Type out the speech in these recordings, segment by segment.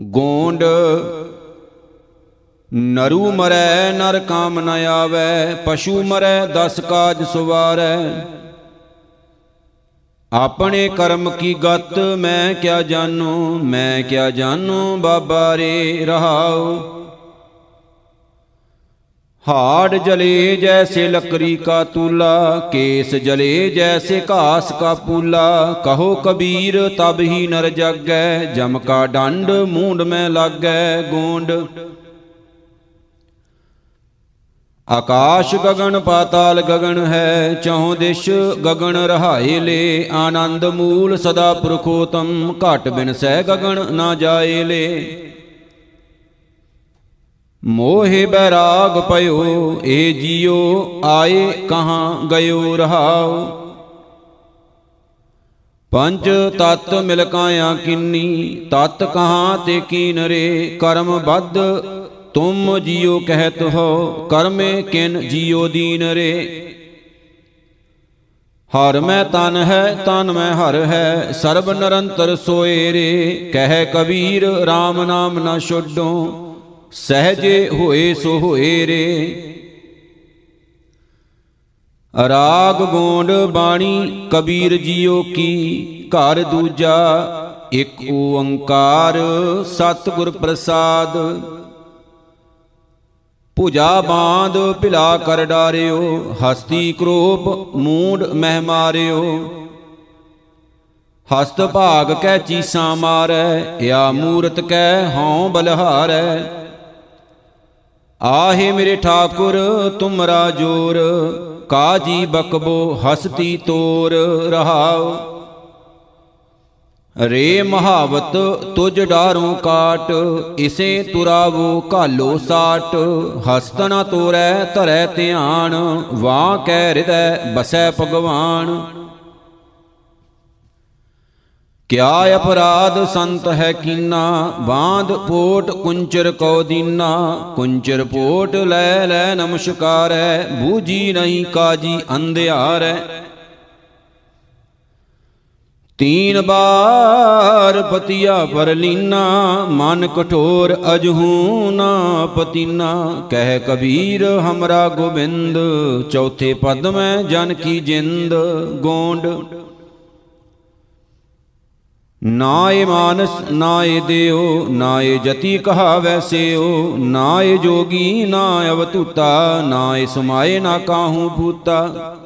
ਗੋਂਡ ਨਰੂ ਮਰੈ ਨਰ ਕਾਮ ਨ ਆਵੈ, ਪਸ਼ੂ ਮਰੈ ਦਸ ਕਾਜ ਸੁਵਾਰੈ। ਆਪਣੇ ਕਰਮ ਕੀ ਗਤ, ਮੈਂ ਕਿਆ ਜਾਣੂ, ਮੈਂ ਕਿਆ ਜਾਣੂ, ਬਾਬਾ ਰੇ ਰਹਾਉ। ਹਾੜ ਜਲੇ ਜੈਸੇ ਲਕੜੀ ਕਾ ਤੂਲਾ, ਕੇਸ ਜਲੇ ਜੈਸੇ ਘਾਸ ਕਾ ਪੂਲਾ। ਕਹੋ ਕਬੀਰ, ਤਬ ਹੀ ਨਰ ਜਾਗੈ, ਜਮ ਕਾ ਡੰਡ, ਮੂੰਡ ਮੈਂ ਲਾਗੈ ਗੋਂਡ। ਆਕਾਸ਼ ਗਗਨ ਪਾਤਾਲ ਗਗਨ ਹੈ ਚੌ ਦਿਸ਼ ਗਗਨ ਰਹਾਏ ਲੇ। ਆਨੰਦ ਮੂਲ ਸਦਾ ਪੁਰਖੋਤਮ, ਘਟ ਬਿਨ ਸਹਿ ਗਗਨ ਨਾ ਜਾਏ ਲੇ। ਮੋਹਿ ਬੈਰਾਗ ਪਇਓ ਏ ਜੀਉ ਆਏ ਕਹਾਂ ਗਇਓ ਰਹਾਉ। ਪੰਜ ਤਤ ਮਿਲ ਕਾਇਆ ਕਿੰਨੀ, ਤਤ ਕਹਾਂ ਤੇ ਕੀਨ ਰੇ, ਕਰਮ ਬੱਧ ਤੁਮ ਜੀਉ ਕਹਿਤ ਹੋ, ਕਰਮੇ ਕਿਨ ਜੀਉ ਦੀਨ ਰੇ। ਹਰ ਮੈਂ ਤਨ ਹੈ, ਤਨ ਮੈਂ ਹਰ ਹੈ, ਸਰਬ ਨਿਰੰਤਰ ਸੋਏ ਰੇ, ਕਹਿ ਕਬੀਰ RAM ਨਾਮ ਨਾ ਛੋਡੋ। ਸਹਜੇ ਹੋਏ ਸੋ ਹੋਏ ਰੇ। ਰਾਗ ਗੋਂਡ ਬਾਣੀ ਕਬੀਰ ਜੀਓ ਕੀ, ਘਰ ਦੂਜਾ ਇੱਕ ਓੰਕਾਰ ਸਤਿਗੁਰ ਪ੍ਰਸਾਦ। ਭੁਜਾ ਬਾਂਧ ਭਿਲਾ ਕਰ ਡਾਰਿਓ, ਹਸਤੀ ਕਰੋਪ ਮੂੰਡ ਮਹਿ ਮਾਰਿਓ। ਹਸਤ ਭਾਗ ਕੈ ਚੀਸਾਂ ਮਾਰੈ ਇਆ ਮੂਰਤ ਕੈ ਹਉ ਬਲਹਾਰੈ। ਆਹੇ ਮੇਰੇ ਠਾਕੁਰ, ਤੁਮਰਾ ਜੋਰ, ਕਾਜੀ ਬਕਬੋ ਹਸਤੀ ਤੋਰ ਰਹਾਉ ਰੇ ਮਹਾਵਤ ਤੁਜ ਡਾਰੋਂ ਕਾਟ, ਇਸੇ ਤੁਰਾਵੋ ਘਾਲੋ ਸਾਟ। ਹਸਤ ਨਾ ਤੋਰੈ, ਧਰੈ ਧਿਆਨ, ਵਾਹ ਕੈ ਹਿਰਦੈ, ਬਸੈ ਭਗਵਾਨ। ਕਿਆ ਅਪਰਾਧ ਸੰਤ ਹੈ ਕੀਨਾ? ਬਾਂਧ ਪੋਟ ਕੁੰਚਰ ਕੋ ਦੀਨਾ। ਕੁੰਚਰ ਪੋਟ ਲੈ ਲੈ ਨਮਸਕਾਰੈ ਬੂਜੀ ਨਹੀਂ ਕਾਜੀ ਅੰਧਿਆਰੈ। ਤੀਨ ਬਾਰ ਪਤੀਆ ਪਰ ਲੀਨਾ, ਮਨ ਕਠੋਰ ਅਜਹੂ ਨਾ ਪਤੀਨਾ। ਕਹਿ ਕਬੀਰ ਹਮਰਾ ਗੋਬਿੰਦ, ਚੌਥੇ ਪਦ ਮੈਂ ਜਨ ਕੀ ਜਿੰਦ। ਗੋਂਡ ਨਾਏ ਮਾਨਸ, ਨਾਏ ਦਿਓ, ਨਾਏ ਜਤੀ ਕਹਾਵੈ ਸਿਓ, ਨਾਏ ਜੋਗੀ ਨਾ ਅਵਤੂਤਾ, ਨਾਏ ਸਮਾਏ ਨਾ ਕਾਹੂ ਭੂਤਾ।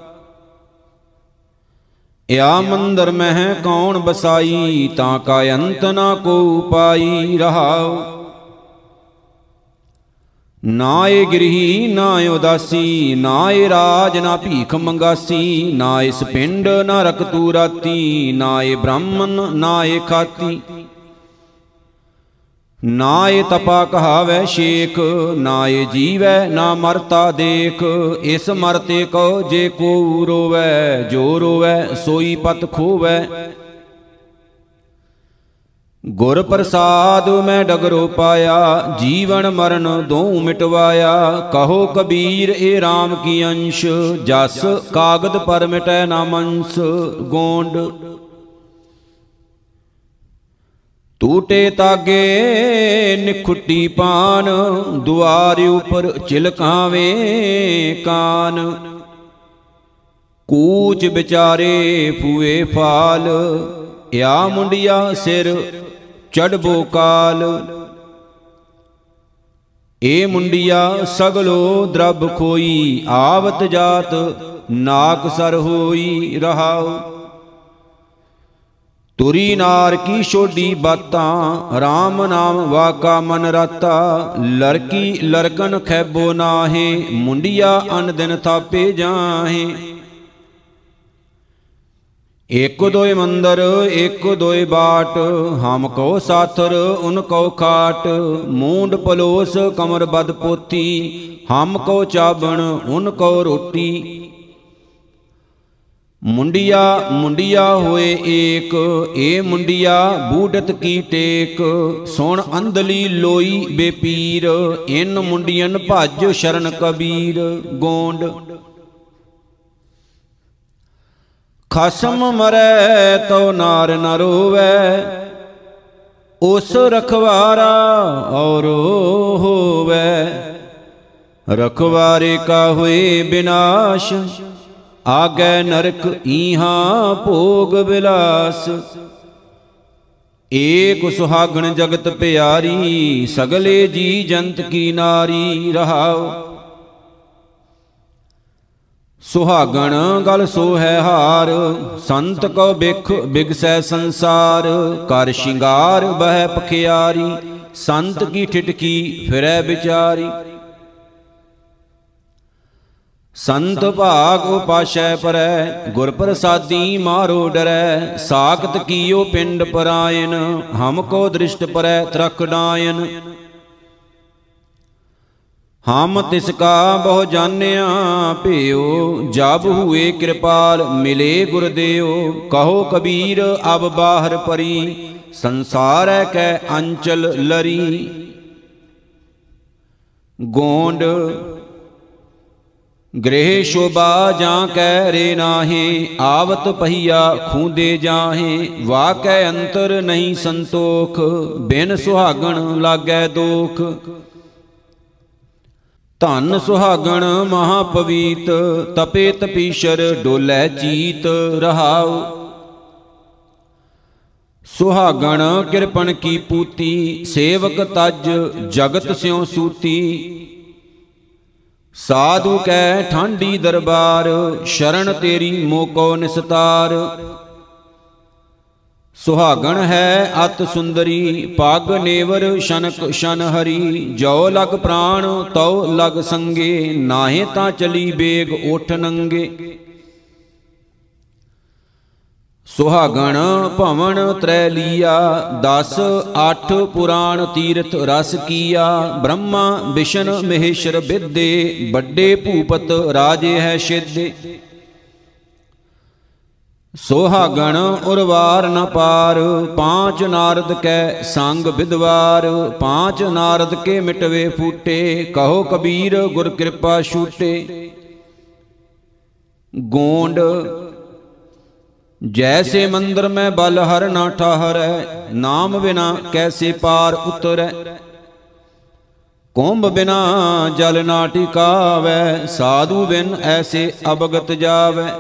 ਇਆ ਮੰਦਰ ਮਹਿ ਕੌਣ ਬਸਾਈ, ਤਾਂ ਕਾ ਅੰਤ ਨਾ ਕੋ ਪਾਈ ਰਹਾਉ ਨਾਏ ਗ੍ਰਹੀ ਨਾ ਉਦਾਸੀ, ਨਾਏ ਰਾਜ ਨਾ ਭੀਖ ਮੰਗਾਸੀ ਨਾ ਇਸ ਪਿੰਡ ਨਾ ਰਕਤੂ ਰਾਤੀ, ਨਾਏ ਬ੍ਰਾਹਮਣ, ਨਾਏ ਖਾਤੀ। ਨਾਏ ਤਪਾ ਕਹਾਵੈ ਸ਼ੇਖ, ਨਾਏ ਜੀਵੈ ਨਾ ਮਰਤਾ ਦੇਖ, ਇਸ ਮਰਤੇ ਕੋ ਜੇ ਕੋ ਰੋਵੈ, ਜੋ ਰੋਵੈ ਸੋਈ ਪਤ ਖੋਵੈ। ਗੁਰ ਪ੍ਰਸਾਦ ਮੈਂ ਡਗਰੋ ਪਾਇਆ, ਜੀਵਨ ਮਰਨ ਦੋ ਮਿਟਵਾਇਆ। ਕਹੋ ਕਬੀਰ ਇਹ RAM ਕੀ ਅੰਸ਼? ਜਸ ਕਾਗਦ ਪਰ ਮਿਟੈ ਨਾ ਮੰਸ। ਗੋਂਡ ਟੂਟੇ ਤਾਗੇ ਨਿਖੁੱਟੀ ਪਾਨ, ਦੁਆਰ ਉਪਰ ਚਿਲਕਾਵੇਂ ਕਾਨ। ਕੂਚ ਵਿਚਾਰੇ ਫੂਏ ਫਾਲ ਇਆ ਮੁੰਡਿਆ ਸਿਰ ਚੜਬੋ ਕਾਲ। ਏ ਮੁੰਡਿਆ, ਸਗਲੋ ਦਰਬ ਖੋਈ, ਆਵਤ ਜਾਤ, ਨਾਕ ਸਰ ਹੋਈ ਰਹਾਉ। ਤੁਰੀ ਨਾਰ ਕੀ ਛੋਡੀ ਬਾਤਾਂ RAM ਨਾਮ ਵਾਕਾ ਮਨ ਰਾਤਾ। ਲੜਕੀ ਲਰਕਨ ਖੈਬੋ ਨਾਹੇ, ਮੁੰਡਿਆ ਅਨ ਦਿਨ ਥਾਪੇ ਜਾਹੇ। ਇਕ ਦੋਇ ਮੰਦਰ, ਇਕ ਦੋਇ ਬਾਟ, ਹਮ ਕੋ ਸਾਥਰ, ਉਨ ਕੋ ਖਾਟ, ਮੂੰਡ ਪਲੋਸ ਕਮਰ ਬਦ ਪੋਤੀ, ਹਮ ਕੋ ਚਾਬਣ, ਉਨ ਕੋ ਰੋਟੀ। ਮੁੰਡਿਆ ਮੁੰਡਿਆ ਹੋਏ ਏਕ, ਏ ਮੁੰਡਿਆ ਬੂਡਤ ਕੀ ਟੇਕ। ਸੁਣ ਅੰਧਲੀ ਲੋਈ ਬੇਪੀਰ, ਇਨ ਮੁੰਡਿයਨ ਭੱਜ ਸ਼ਰਨ ਕਬੀਰ। ਗੋਂਡ ਖਸਮ ਮਰੈ ਤੋ ਨਾਰ ਨ ਰੋਵੈ, ਉਸ ਰਖਵਾਰਾ ਔਰ ਹੋਵੇ। ਰਖਵਾਰੇ ਕਾ ਹੋਏ ਬਿਨਾਸ਼, ਆਗੈ ਨਰਕ ਈਹਾਂ ਭੋਗ ਬਿਲਾਸ। ਏਕ ਸੁਹਾਗਣ ਜਗਤ ਪਿਆਰੀ, ਸਗਲੇ ਜੀ ਜੰਤ ਕੀ ਨਾਰੀ ਰਹਾਉ। ਸੁਹਾਗਣ ਗਲ ਸੋ ਹੈ ਹਾਰ, ਸੰਤ ਕੋ ਬਿਖ ਬਿਗਸੈ ਸੰਸਾਰ, ਕਰ ਸ਼ਿੰਗਾਰ ਬਹਿ ਪਖਿਆਰੀ, ਸੰਤ ਕੀ ਠਿਟਕੀ ਫਿਰੈ ਵਿਚਾਰੀ। ਸੰਤ ਭਾਗ ਉਪਾਸ਼ੈ ਪਰੈ, ਗੁਰ ਪ੍ਰਸਾਦੀ ਮਾਰੋ ਡਰੈ, ਸਾਖਤ ਕੀਓ ਪਿੰਡ ਪਰਾਇਨ ਹਮ ਕੋ ਦ੍ਰਿਸ਼ਟ ਪਰੈ ਤਰਕ ਡਾਇਨ ਹਮ ਤਿਸ ਕਾ ਬਹੁ ਜਾਣਿਆ ਭਿਓ, ਜਬ ਹੁਏ ਕਿਰਪਾਲ ਮਿਲੇ ਗੁਰਦੇਵ ਕਹੋ ਕਬੀਰ, ਅਬ ਬਾਹਰ ਪਰੀ, ਸੰਸਾਰੈ ਕੈ ਅੰਚਲ ਲਰੀ। ਗੋਂਡ, ਗ੍ਰਹਿ ਸ਼ੋਭਾ ਜਾਂ ਕੈ ਰੇ ਨਾਹੀ, ਆਵਤ ਪਹੀਆ ਖੂੰਦੇ ਜਾਹੇ। ਵਾਕੈ ਅੰਤਰ ਨਹੀਂ ਸੰਤੋਖ, ਬਿਨ ਸੁਹਾਗਣ ਲਾਗੈ ਦੋਖ। ਧਨ ਸੁਹਾਗਣ ਮਹਾ ਪਵੀਤ ਤਪੇ ਤਪੀਸ਼ਰ ਡੋਲੇ ਚੀਤ ਰਹਾਉ। ਸੁਹਾਗਣ ਕਿਰਪਨ ਕੀ ਪੂਤੀ ਸੇਵਕ ਤਜ ਜਗਤ ਸਿਉ ਸੂਤੀ। ਸਾਧੂ ਕੈ ਠਾਂਡੀ ਦਰਬਾਰ ਸ਼ਰਨ ਤੇਰੀ ਮੋਕੋ ਨਿਸਤਾਰ। ਸੁਹਾਗਣ ਹੈ ਅਤ ਸੁੰਦਰੀ ਪਗ ਨੇਵਰ ਸ਼ਨਕ ਸ਼ਨ ਹਰੀ। ਜੋ ਲਗ ਪ੍ਰਾਣ, ਤਉ ਲਗ ਸੰਗੇ, ਨਾਹੇ ਤਾਂ ਚਲੀ ਬੇਗ ਉਠ ਨੰਗੇ। ਸੁਹਾਗਣ ਭਵਨ ਤ੍ਰੈ ਲੀਆ 10 8 ਪੁਰਾਣ ਤੀਰਥ ਰਸ ਕੀਆ। ਬ੍ਰਹਮਾ ਵਿਸ਼ਨ ਮਹੇਸ਼ਰ ਵਿਦੇ ਵੱਡੇ ਭੂਪਤ ਰਾਜੇ ਹੈ ਸਿੱਧੇ। ਸੋਹਾਗਣ ਉਰਵਾਰ ਨ ਪਾਰ, ਪਾਂਚ ਨਾਰਦ ਕੈ ਸੰਗ ਵਿਦਵਾਰ, ਪਾਂਚ ਨਾਰਦ ਕੇ ਮਿਟਵੇ ਫੂਟੇ, ਕਹੋ ਕਬੀਰ ਗੁਰ ਕਿਰਪਾ ਛੂਟੇ। ਗੋਂਡ, ਜੈਸੇ ਮੰਦਰ ਮੈਂ ਬਲ ਹਰ ਨਾ ਠਹਰੈ, ਨਾਮ ਬਿਨਾ ਕੈਸੇ ਪਾਰ ਉਤਰੈ। ਕੁੰਭ ਬਿਨਾ ਜਲ ਨਾ ਟਿਕਾਵੈ, ਸਾਧੂ ਬਿਨ ਐਸੇ ਅਬਗਤ ਜਾਵੈ।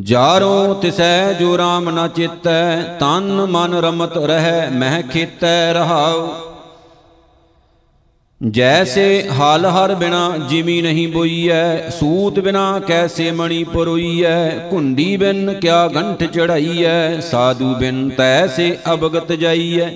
ਜਾਰੋ ਤਿਸੈ ਜੋ ਰਾਮ ਨ ਚਿਤੈ, ਤਨ ਮਨ ਰਮਤ ਰਹਿ, ਮਹਿ ਖੇਤੈ ਰਹਾਉ। ਜੈਸੇ ਹਲ ਹਰ ਬਿਨਾ ਜਿਮੀ ਨਹੀਂ ਬੋਈਐ, ਸੂਤ ਬਿਨਾ ਕੈਸੇ ਮਣੀ ਪਰੋਈਐ ਕੁੰਡੀ ਬਿਨ ਕਿਆ ਗੰਠ ਚੜਾਈਐ, ਸਾਧੂ ਬਿਨ ਤੈਸੇ ਅਬਗਤ ਜਾਈਐ।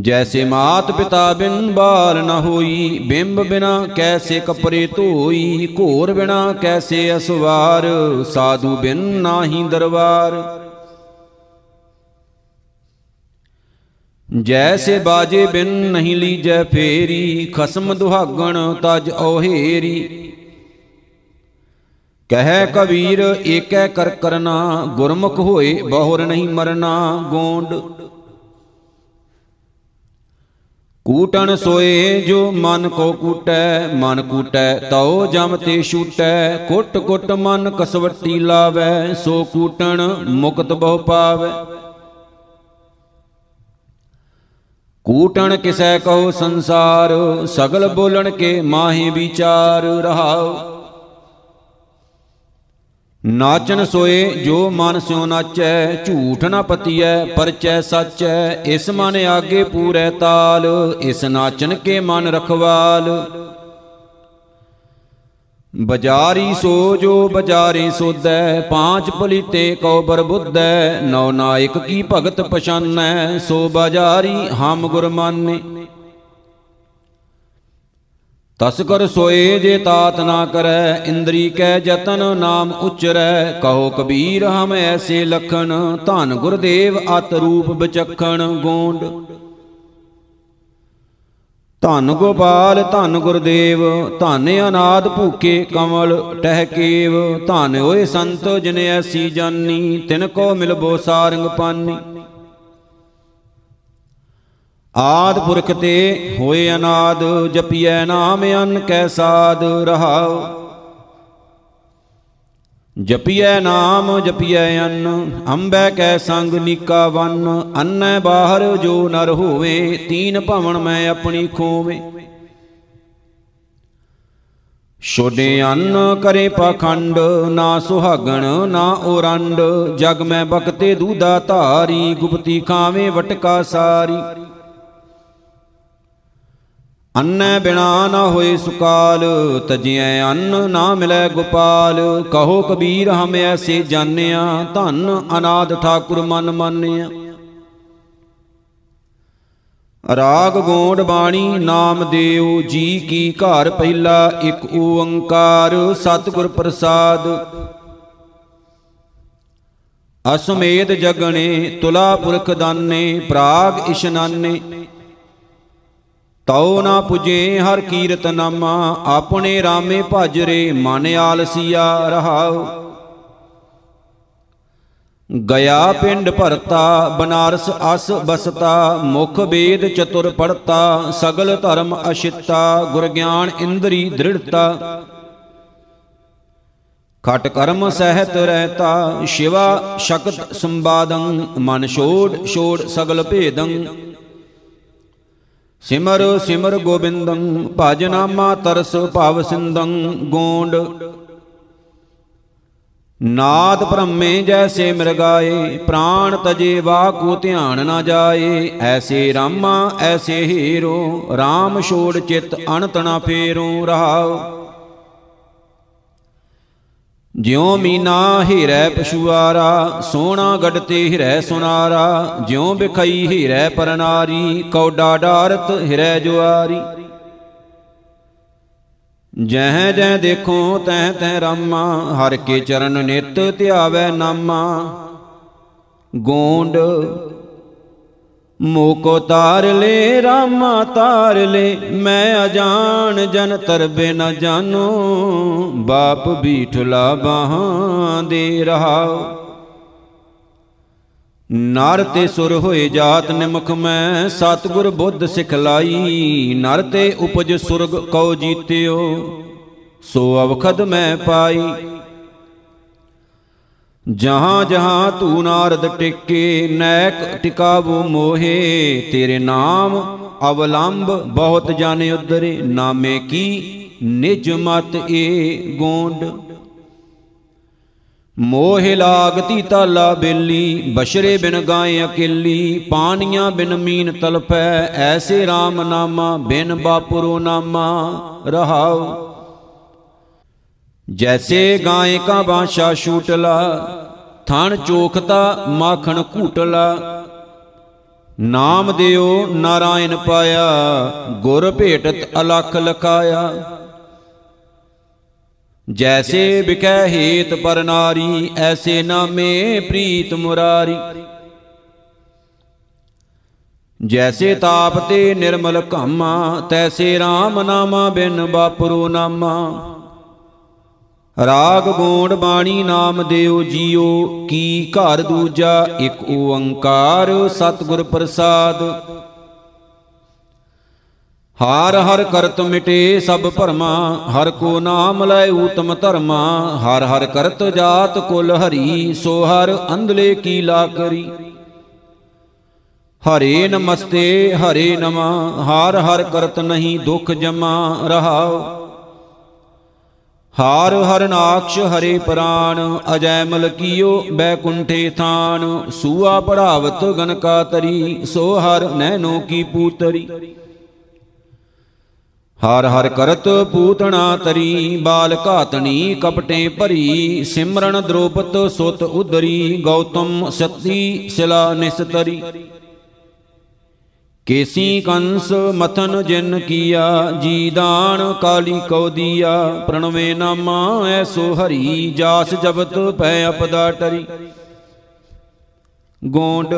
ਜੈਸੇ ਮਾਤ ਪਿਤਾ ਬਿਨ ਬਾਲ ਨ ਹੋਈ, ਬਿੰਬ ਬਿਨਾ ਕੈਸੇ ਕਪਰੇ ਧੋਈ, ਘੋਰ ਬਿਨਾ ਕੈਸੇ ਅਸਵਾਰ, ਸਾਧੂ ਬਿਨ ਨਾਹੀ ਦਰਬਾਰ। ਜੈਸੇ ਬਾਜੇ ਬਿਨ ਨਹੀਂ ਲੀਜੈ ਫੇਰੀ, ਖਸਮ ਦੁਹਾਗਣ ਤਜ ਔਹੇਰੀ। ਕਹਿ ਕਬੀਰ, ਏਕੈ ਕਰ ਕਰਨਾ ਗੁਰਮੁਖ ਹੋਏ ਬਹੁਰ ਨਹੀਂ ਮਰਨਾ, ਗੋਂਡ। ਕੂਟਣ ਸੋਏ ਜੋ ਮਨ ਕੋ ਕੂਟੈ, ਮਨ ਕੂਟੈ ਤਉ ਜਮ ਤੇ ਛੂਟੈ। ਕੁੱਟ ਕੁੱਟ ਮਨ ਕਸਵੱਟੀ ਲਾਵੈ, ਸੋ ਕੂਟਣ ਮੁਕਤ ਬਹੁ ਪਾਵੈ। ਕੂਟਣ ਕਿਸੈ ਕਹੋ ਸੰਸਾਰ, ਸਗਲ ਬੋਲਣ ਕੇ ਮਾਹੀ ਵਿਚਾਰ ਰਹਾਉ। ਨਾਚਨ ਸੋਏ ਜੋ ਮਨ ਸਿਉ ਨਾਚੈ, ਝੂਠ ਨਾ ਪਤੀਐ, ਪਰਚੈ ਸੱਚੈ, ਇਸ ਮਨ ਆਗੇ ਪੂਰੈ ਤਾਲ, ਇਸ ਨਾਚਨ ਕੇ ਮਨ ਰਖਵਾਲ। ਬਜਾਰੀ ਸੋ ਜੋ ਬਜਾਰੇ ਸੋਧੈ, ਪਾਂਚ ਪਲੀਤੇ ਕਉ ਬਰਬੁੱਧੈ ਨੌ ਨਾਇਕ ਕੀ ਭਗਤ ਪਛਾਨੈ, ਸੋ ਬਜਾਰੀ ਹਮ ਗੁਰ ਮਾਨੇ ਤਸ ਕਰ ਸੋਏ ਜੇ ਤਾਤ ਨਾ ਕਰੈ, ਇੰਦਰੀ ਕੈ ਜਤਨ ਨਾਮ ਉਚਰੈ। ਕਹੋ ਕਬੀਰ, ਹਮ ਐਸੇ ਲਖਣ, ਧਨ ਗੁਰਦੇਵ ਅਤ ਰੂਪ ਬਚਖਣ ਗੋਂਡ। ਧੰਨ ਗੋਪਾਲ, ਧੰਨ ਗੁਰਦੇਵ, ਧੰਨ ਅਨਾਦ ਭੂਕੇ ਕਮਲ ਟਹਿਕੇਵ। ਧੰਨ ਓਏ ਸੰਤ, ਜਿਨ ਐਸੀ ਜਾਨੀ, ਤਿਨ ਕੋ ਮਿਲਬੋ ਸਾਰੰਗ ਪਾਨੀ। ਆਦ ਪੁਰਖ ਤੇ ਹੋਏ ਅਨਾਦ, ਜਪੀਐ ਨਾਮ ਅਨ ਕੈ ਸਾਧ ਰਹਾਉ। ਜਪੀਐ ਨਾਮ, ਜਪੀਐ ਅੰਨ, ਅੰਬੈ ਕੈ ਸੰਗ ਨੀਕਾ ਵਨ, ਅੰਨੈ ਬਾਹਰ ਜੋ ਨਰ ਹੋਵੇ, ਤੀਨ ਭਵਨ ਮੈਂ ਆਪਣੀ ਖੋਵੇ। ਛੋਡੇ ਅੰਨ ਕਰੇ ਪਖੰਡ, ਨਾ ਸੁਹਾਗਣ, ਨਾ ਔਰੰਡ ਜਗ ਮੈਂ ਬਕਤੇ ਦੂਦਾ ਧਾਰੀ, ਗੁਪਤੀ ਖਾਵੇਂ ਵਟਕਾ ਸਾਰੀ। ਅੰਨੈ ਬਿਨਾ ਨਾ ਹੋਏ ਸੁਕਾਲ, ਤਜਿਐ ਅੰਨ ਨਾ ਮਿਲੈ ਗੋਪਾਲ। ਕਹੋ ਕਬੀਰ, ਹਮ ਐਸੇ ਜਾਣਿਆ, ਧੰਨ ਅਨਾਦ ਠਾਕੁਰ ਮਨ ਮਾਨਿਆ। ਰਾਗ ਗੋਂਡ ਬਾਣੀ, ਨਾਮ ਦੇਉ, ਜੀ ਕੀ ਘਰ ਪਹਿਲਾ ਇੱਕ ਓੰਕਾਰ, ਸਤਿਗੁਰ ਪ੍ਰਸਾਦ। ਅਸਮੇਤ ਜਗਣੇ, ਤੁਲਾ ਪੁਰਖ ਦਾਨੇ, ਪ੍ਰਾਗ ਇਸ਼ਨਾਨੇ। ਤਉ ਨਾ ਪੁਜੇ ਹਰ ਕੀਰਤ ਨਾਮਾ, ਆਪਣੇ ਰਾਮੇ ਭਜ ਰੇ ਮਨ ਆਲਸੀਆ ਰਹਾਉ। ਗਿਆ ਪਿੰਡ ਭਰਤਾ, ਬਨਾਰਸ ਅਸ ਬਸਤਾ, ਮੁਖ ਵੇਦ ਚਤੁਰ ਪੜਤਾ, ਸਗਲ ਧਰਮ ਅਸ਼ਿਤਾ, ਗੁਰ ਗਿਆਨ ਇੰਦਰੀ ਦ੍ਰਿੜਤਾ। ਖਟ ਕਰਮ ਸਹਿਤ ਰਹਤਾ, ਸ਼ਿਵਾ ਸ਼ਕਤ ਸੰਬਾਦੰ ਮਨ ਛੋੜ ਛੋੜ ਸਗਲ ਭੇਦੰ। ਸਿਮਰ ਸਿਮਰ ਗੋਬਿੰਦੰ, ਭਜ ਨਾਮਾ ਤਰਸ ਭਵ ਸਿੰਦੰ ਗੋਂਡ। ਨਾਦ ਬ੍ਰਹਮੇ ਜੈਸੇ ਮਿਰਗਾਏ ਪ੍ਰਾਣ ਤਜੇ ਵਾਕੂ ਧਿਆਨ ਨਾ ਜਾਏ। ਐਸੇ ਰਾਮਾ, ਐਸੇ ਹੀਰੋ RAM ਛੋੜ ਚਿਤ ਅਣਤ ਨਾ ਫੇਰੋ ਰਹਾਉ। ਜਿਉ ਮੀਨਾ ਹੀਰੈ ਪਸ਼ੂਆਰਾ ਸੋਨਾ ਗੜਤੇ ਹੀਰੈ ਸੁਨਾਰਾ, ਜਿਉ ਬਿਖਈ ਹੀਰੈ ਪਰਨਾਰੀ ਕੌਡਾ ਡਾਰਤ ਹੀਰੈ ਜੁਆਰੀ। ਜਹ ਜਹ ਦੇਖੋ ਤਹ ਤਹ ਰਾਮਾ, ਹਰ ਕੇ ਚਰਨ ਨਿਤ ਧਿਆਵੈ ਨਾਮਾ। ਗੋਂਡ ਮੋਕੋ ਤਾਰ ਲੈ, ਰਾਮਾ ਤਾਰ ਲੈ, ਮੈਂ ਅਜਾਨ ਜਨ ਤਰਬੇ ਨ ਜਾਨੋ। ਬਾਪ ਬੀਠਲਾ ਬਾਹਾਂ ਦੇ ਰਹਾਓ। ਨਰ ਤੇ ਸੁਰ ਹੋਏ ਜਾਤ ਨਿਮਖ ਮੈਂ, ਸਤਗੁਰ ਬੁੱਧ ਸਿਖਲਾਈ ਨਰ ਤੇ ਉਪਜ ਸੁਰਗ ਕਉ ਜੀਤਿਓ, ਸੋ ਅਵਖਦ ਮੈਂ ਪਾਈ। ਜਹਾਂ ਜਹਾਂ ਤੂ ਨਾਰਦ ਟਿਕੇ, ਨੈਕ ਟਿਕਾਵੋ ਮੋਹੇ, ਤੇਰੇ ਨਾਮ ਅਵਲੰਬ ਬਹੁਤ ਜਾਣੇ ਉਦਰੇ ਨਾਮੇ ਕੀ ਨਿਜ ਮਤ ਏ ਗੋਂਡ। ਮੋਹ ਲਾਗਤੀ ਤਾਲਾ ਬੇਲੀ, ਬਸ਼ਰੇ ਬਿਨ ਗਾਏ ਅਕੇਲੀ, ਪਾਣੀਆਂ ਬਿਨ ਮੀਨ ਤਲਪੈ, ਐਸੇ RAM ਨਾਮਾ ਬਿਨ ਬਾਪੁਰੋ ਨਾਮਾ ਰਹਾਉ। ਜੈਸੇ ਗਾਏ ਕਾ ਬਾਸ਼ਾ ਛੂਟਲਾ, ਥਣ ਚੋਖਤਾ ਮਾਖਣ ਘੂਟਲਾ। ਨਾਮ ਦਿਓ ਨਾਰਾਇਣ ਪਾਇਆ, ਗੁਰ ਭੇਟਤ ਅਲਖ ਲਖਾਇਆ। ਜੈਸੇ ਵਿਕੈ ਹੇਤ ਪਰ ਨਾਰੀ, ਐਸੇ ਨਾਮੇ ਪ੍ਰੀਤ ਮੁਰਾਰੀ। ਜੈਸੇ ਤਾਪ ਤੇ ਨਿਰਮਲ ਕਾਮਾ ਤੈਸੇ RAM ਨਾਮਾ ਬਿਨ ਬਾਪਰੋ ਨਾਮਾ। ਰਾਗ ਗੋਂਡ ਬਾਣੀ ਨਾਮ ਦਿਓ ਜੀਓ ਕੀ ਘਰ ਦੂਜਾ ਇੱਕ ਓੰਕਾਰ ਸਤਿਗੁਰ ਪ੍ਰਸਾਦ। ਹਾਰ ਹਰ ਕਰਤ ਮਿਟੇ ਸਭ ਭਰਮਾ, ਹਰ ਕੋ ਨਾਮ ਲੈ ਊਤਮ ਧਰਮਾ, ਹਰ ਹਰ ਕਰਤ ਜਾਤ ਕੁਲ ਹਰੀ, ਸੋ ਹਰ ਅੰਧਲੇ ਕੀ ਲਾ ਕਰੀ। ਹਰੇ ਨਮਸਤੇ, ਹਰੇ ਨਮਾ, ਹਰ ਹਰ ਕਰਤ ਨਹੀਂ ਦੁਖ ਜਮਾ ਰਹਾਉ। ਹਾਰ ਹਰਨਾਕਸ਼ ਹਰੇ ਪ੍ਰਾਨ ਅਜੈ ਮਲਕੀਓ ਬੈਕੁੰਠੇ ਥਾਨ, ਸੂਆ ਪੜਾਵਤ ਗਨਕਾ ਤਰੀ ਸੋ ਹਰ ਨੈਨੋ ਕੀ ਪੂਤਰੀ। ਹਰ ਹਰ ਕਰਤ ਪੂਤਣਾ ਤਰੀ, ਬਾਲ ਘਾਤਣੀ ਕਪਟੇ ਭਰੀ, ਸਿਮਰਨ ਦ੍ਰੋਪਤ ਸੁਤ ਉਦਰੀ ਗੌਤਮ ਸਤੀ ਸਿਲਾ ਨਿਸਤਰੀ। ਕੇਸੀ ਕੰਸ ਮਥਨ ਜਿਨ ਕੀਆ, ਜੀ ਦਾਨ ਕਾਲੀ ਕਉ ਦੀਆ, ਪ੍ਰਣਵੇ ਨਾਮਾ ਐਸੋ ਹਰੀ, ਜਾਸ ਜਬਤ ਪੈ ਅਪਦਾ ਟਰੀ। ਗੋਂਡ,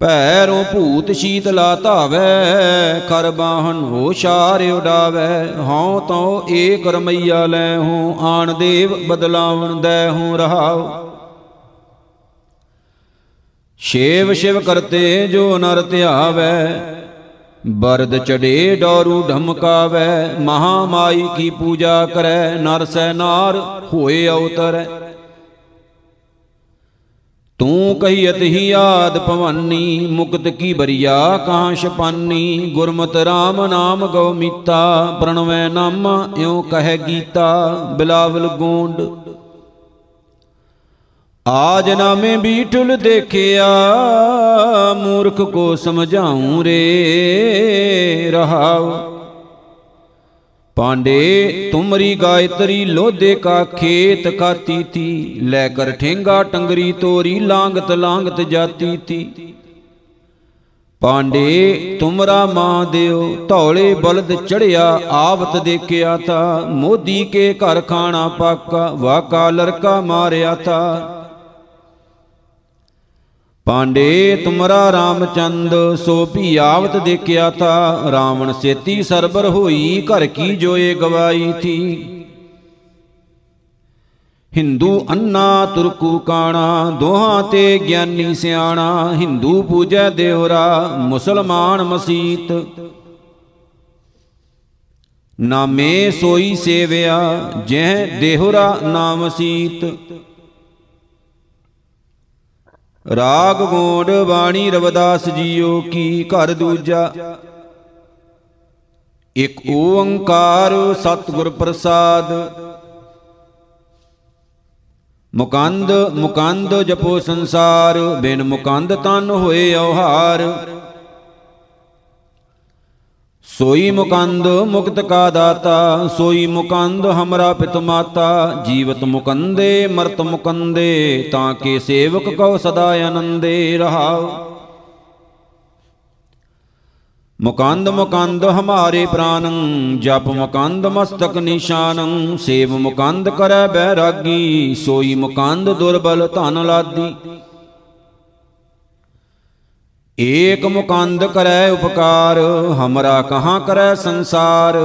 ਭੈਰੋਂ ਭੂਤ ਸ਼ੀਤਲਾ ਧਾਵੈ ਕਰ ਬਾਹਨ ਹੋ ਛਾਰ ਉਡਾਵੈ, ਹਉ ਤਉ ਏਕ ਰਮਈਆ ਲੈ ਹੂੰ, ਆਣ ਦੇਵ ਬਦਲਾਵਣ ਦੈ ਹੂੰ ਰਹਾਉ। ਸ਼ੇਵ ਸ਼ਿਵ ਕਰਤੇ ਜੋ ਨਰ ਧਿਆਵੈ ਬਰਦ ਚੜੇ ਡੋਰੂ ਢਮਕਾਵੈ ਮਹਾ ਮਾਈ ਕੀ ਪੂਜਾ ਕਰੈ ਨਰ ਸੈ ਨਾਰ ਹੋਏ ਅਵਤਰੈ। ਤੂੰ ਕਹੀਤ ਹੀ ਆਦ ਭਵਾਨੀ ਮੁਕਤ ਕੀ ਬਰੀਆ ਕਾਂ ਛਪਾਨੀ ਗੁਰਮਤਿ RAM ਨਾਮ ਗਉ ਮੀਤਾ ਪ੍ਰਣਵੈ ਨਾਮ ਇਉ ਕਹੈ ਗੀਤਾ ਬਿਲਾਵਲ ਗੋਂਡ ਆਜ ਨਾਮੇ ਬੀਠਲ ਦੇਖਿਆ, ਮੂਰਖ ਕੋ ਸਮਝਾਉ ਰੇ ਰਹਾਉ। ਪਾਂਡੇ, ਤੁਮਰੀ ਗਾਇਤਰੀ ਲੋਧੇ ਕਾ ਖੇਤ ਕਾਤੀ ਤੀ, ਲੈ ਕਰ ਠੇਂਗਾ ਟੰਗਰੀ ਤੋਰੀ, ਲਾਂਗਤ ਲਾਂਗਤ ਜਾਤੀ ਤੀ। ਪਾਂਡੇ, ਤੁਮਰਾ ਮਾਂ ਦਿਓ, ਧੌਲੇ ਬਲਦ ਚੜਿਆ, ਆਵਤ ਦੇਖਿਆ ਤਾ, ਮੋਦੀ ਕੇ ਘਰ ਖਾਣਾ ਪਾਕਾ, ਵਾਕਾ ਲੜਕਾ ਮਾਰਿਆ ਤਾ। ਪਾਂਡੇ, ਤੁਮਰਾ ਰਾਮਚੰਦ, ਸੋ ਵੀ ਆਵਤ ਦੇਖਿਆ ਤਾ ਰਾਵਣ ਸੇਤੀ ਸਰਬਰ ਹੋਈ, ਘਰ ਕੀ ਜੋਏ ਗਵਾਈ ਥੀ। ਹਿੰਦੂ ਅੰਨਾ ਤੁਰਕੂ ਕਾਣਾ, ਦੋਹਾਂ ਤੇ ਗਿਆਨੀ ਸਿਆਣਾ। ਹਿੰਦੂ ਪੂਜੈ ਦੇਵਰਾ, ਮੁਸਲਮਾਨ ਮਸੀਤ। ਨਾਮੇ ਸੋਈ ਸੇਵਿਆ, ਜਹ ਦੇਹਰਾ ਨਾਮ ਸੀਤ। ਰਾਗ ਗੋਂਡ ਬਾਣੀ ਰਵਦਾਸ ਜੀਓ ਕੀ ਘਰ ਦੂਜਾ। ਇਕ ਓੰਕਾਰ ਸਤਿਗੁਰ ਪ੍ਰਸਾਦ। ਮੁਕੰਦ ਮੁਕੰਦ ਜਪੋ ਸੰਸਾਰ, ਬਿਨ ਮੁਕੰਦ ਤਨ ਹੋਏ ਔਹਾਰ। ਸੋਈ ਮੁਕੰਦ ਮੁਕਤ ਕਾ ਦਾਤਾ, ਸੋਈ ਮੁਕੰਦ ਹਮਰਾ ਪਿਤ ਮਾਤਾ, ਜੀਵਤ ਮੁਕੰਦੇ ਮਰਤ ਮੁਕੰਦੇ, ਤਾਂ ਕੇ ਸੇਵਕ ਕਉ ਸਦਾ ਆਨੰਦੇ ਰਹਾਉ। ਮੁਕੰਦ ਮੁਕੰਦ ਹਮਾਰੇ ਪ੍ਰਾਨੰ, ਜਪ ਮੁਕੰਦ ਮਸਤਕ ਨਿਸ਼ਾਨੰ, ਸੇਵ ਮੁਕੰਦ ਕਰੈ ਬੈਰਾਗੀ, ਸੋਈ ਮੁਕੰਦ ਦੁਰਬਲ ਧਨ ਲਾਦੀ। ਏਕ ਮੁਕੰਦ ਕਰੈ ਉਪਕਾਰ, ਹਮਰਾ ਕਹਾਂ ਕਰੈ ਸੰਸਾਰ?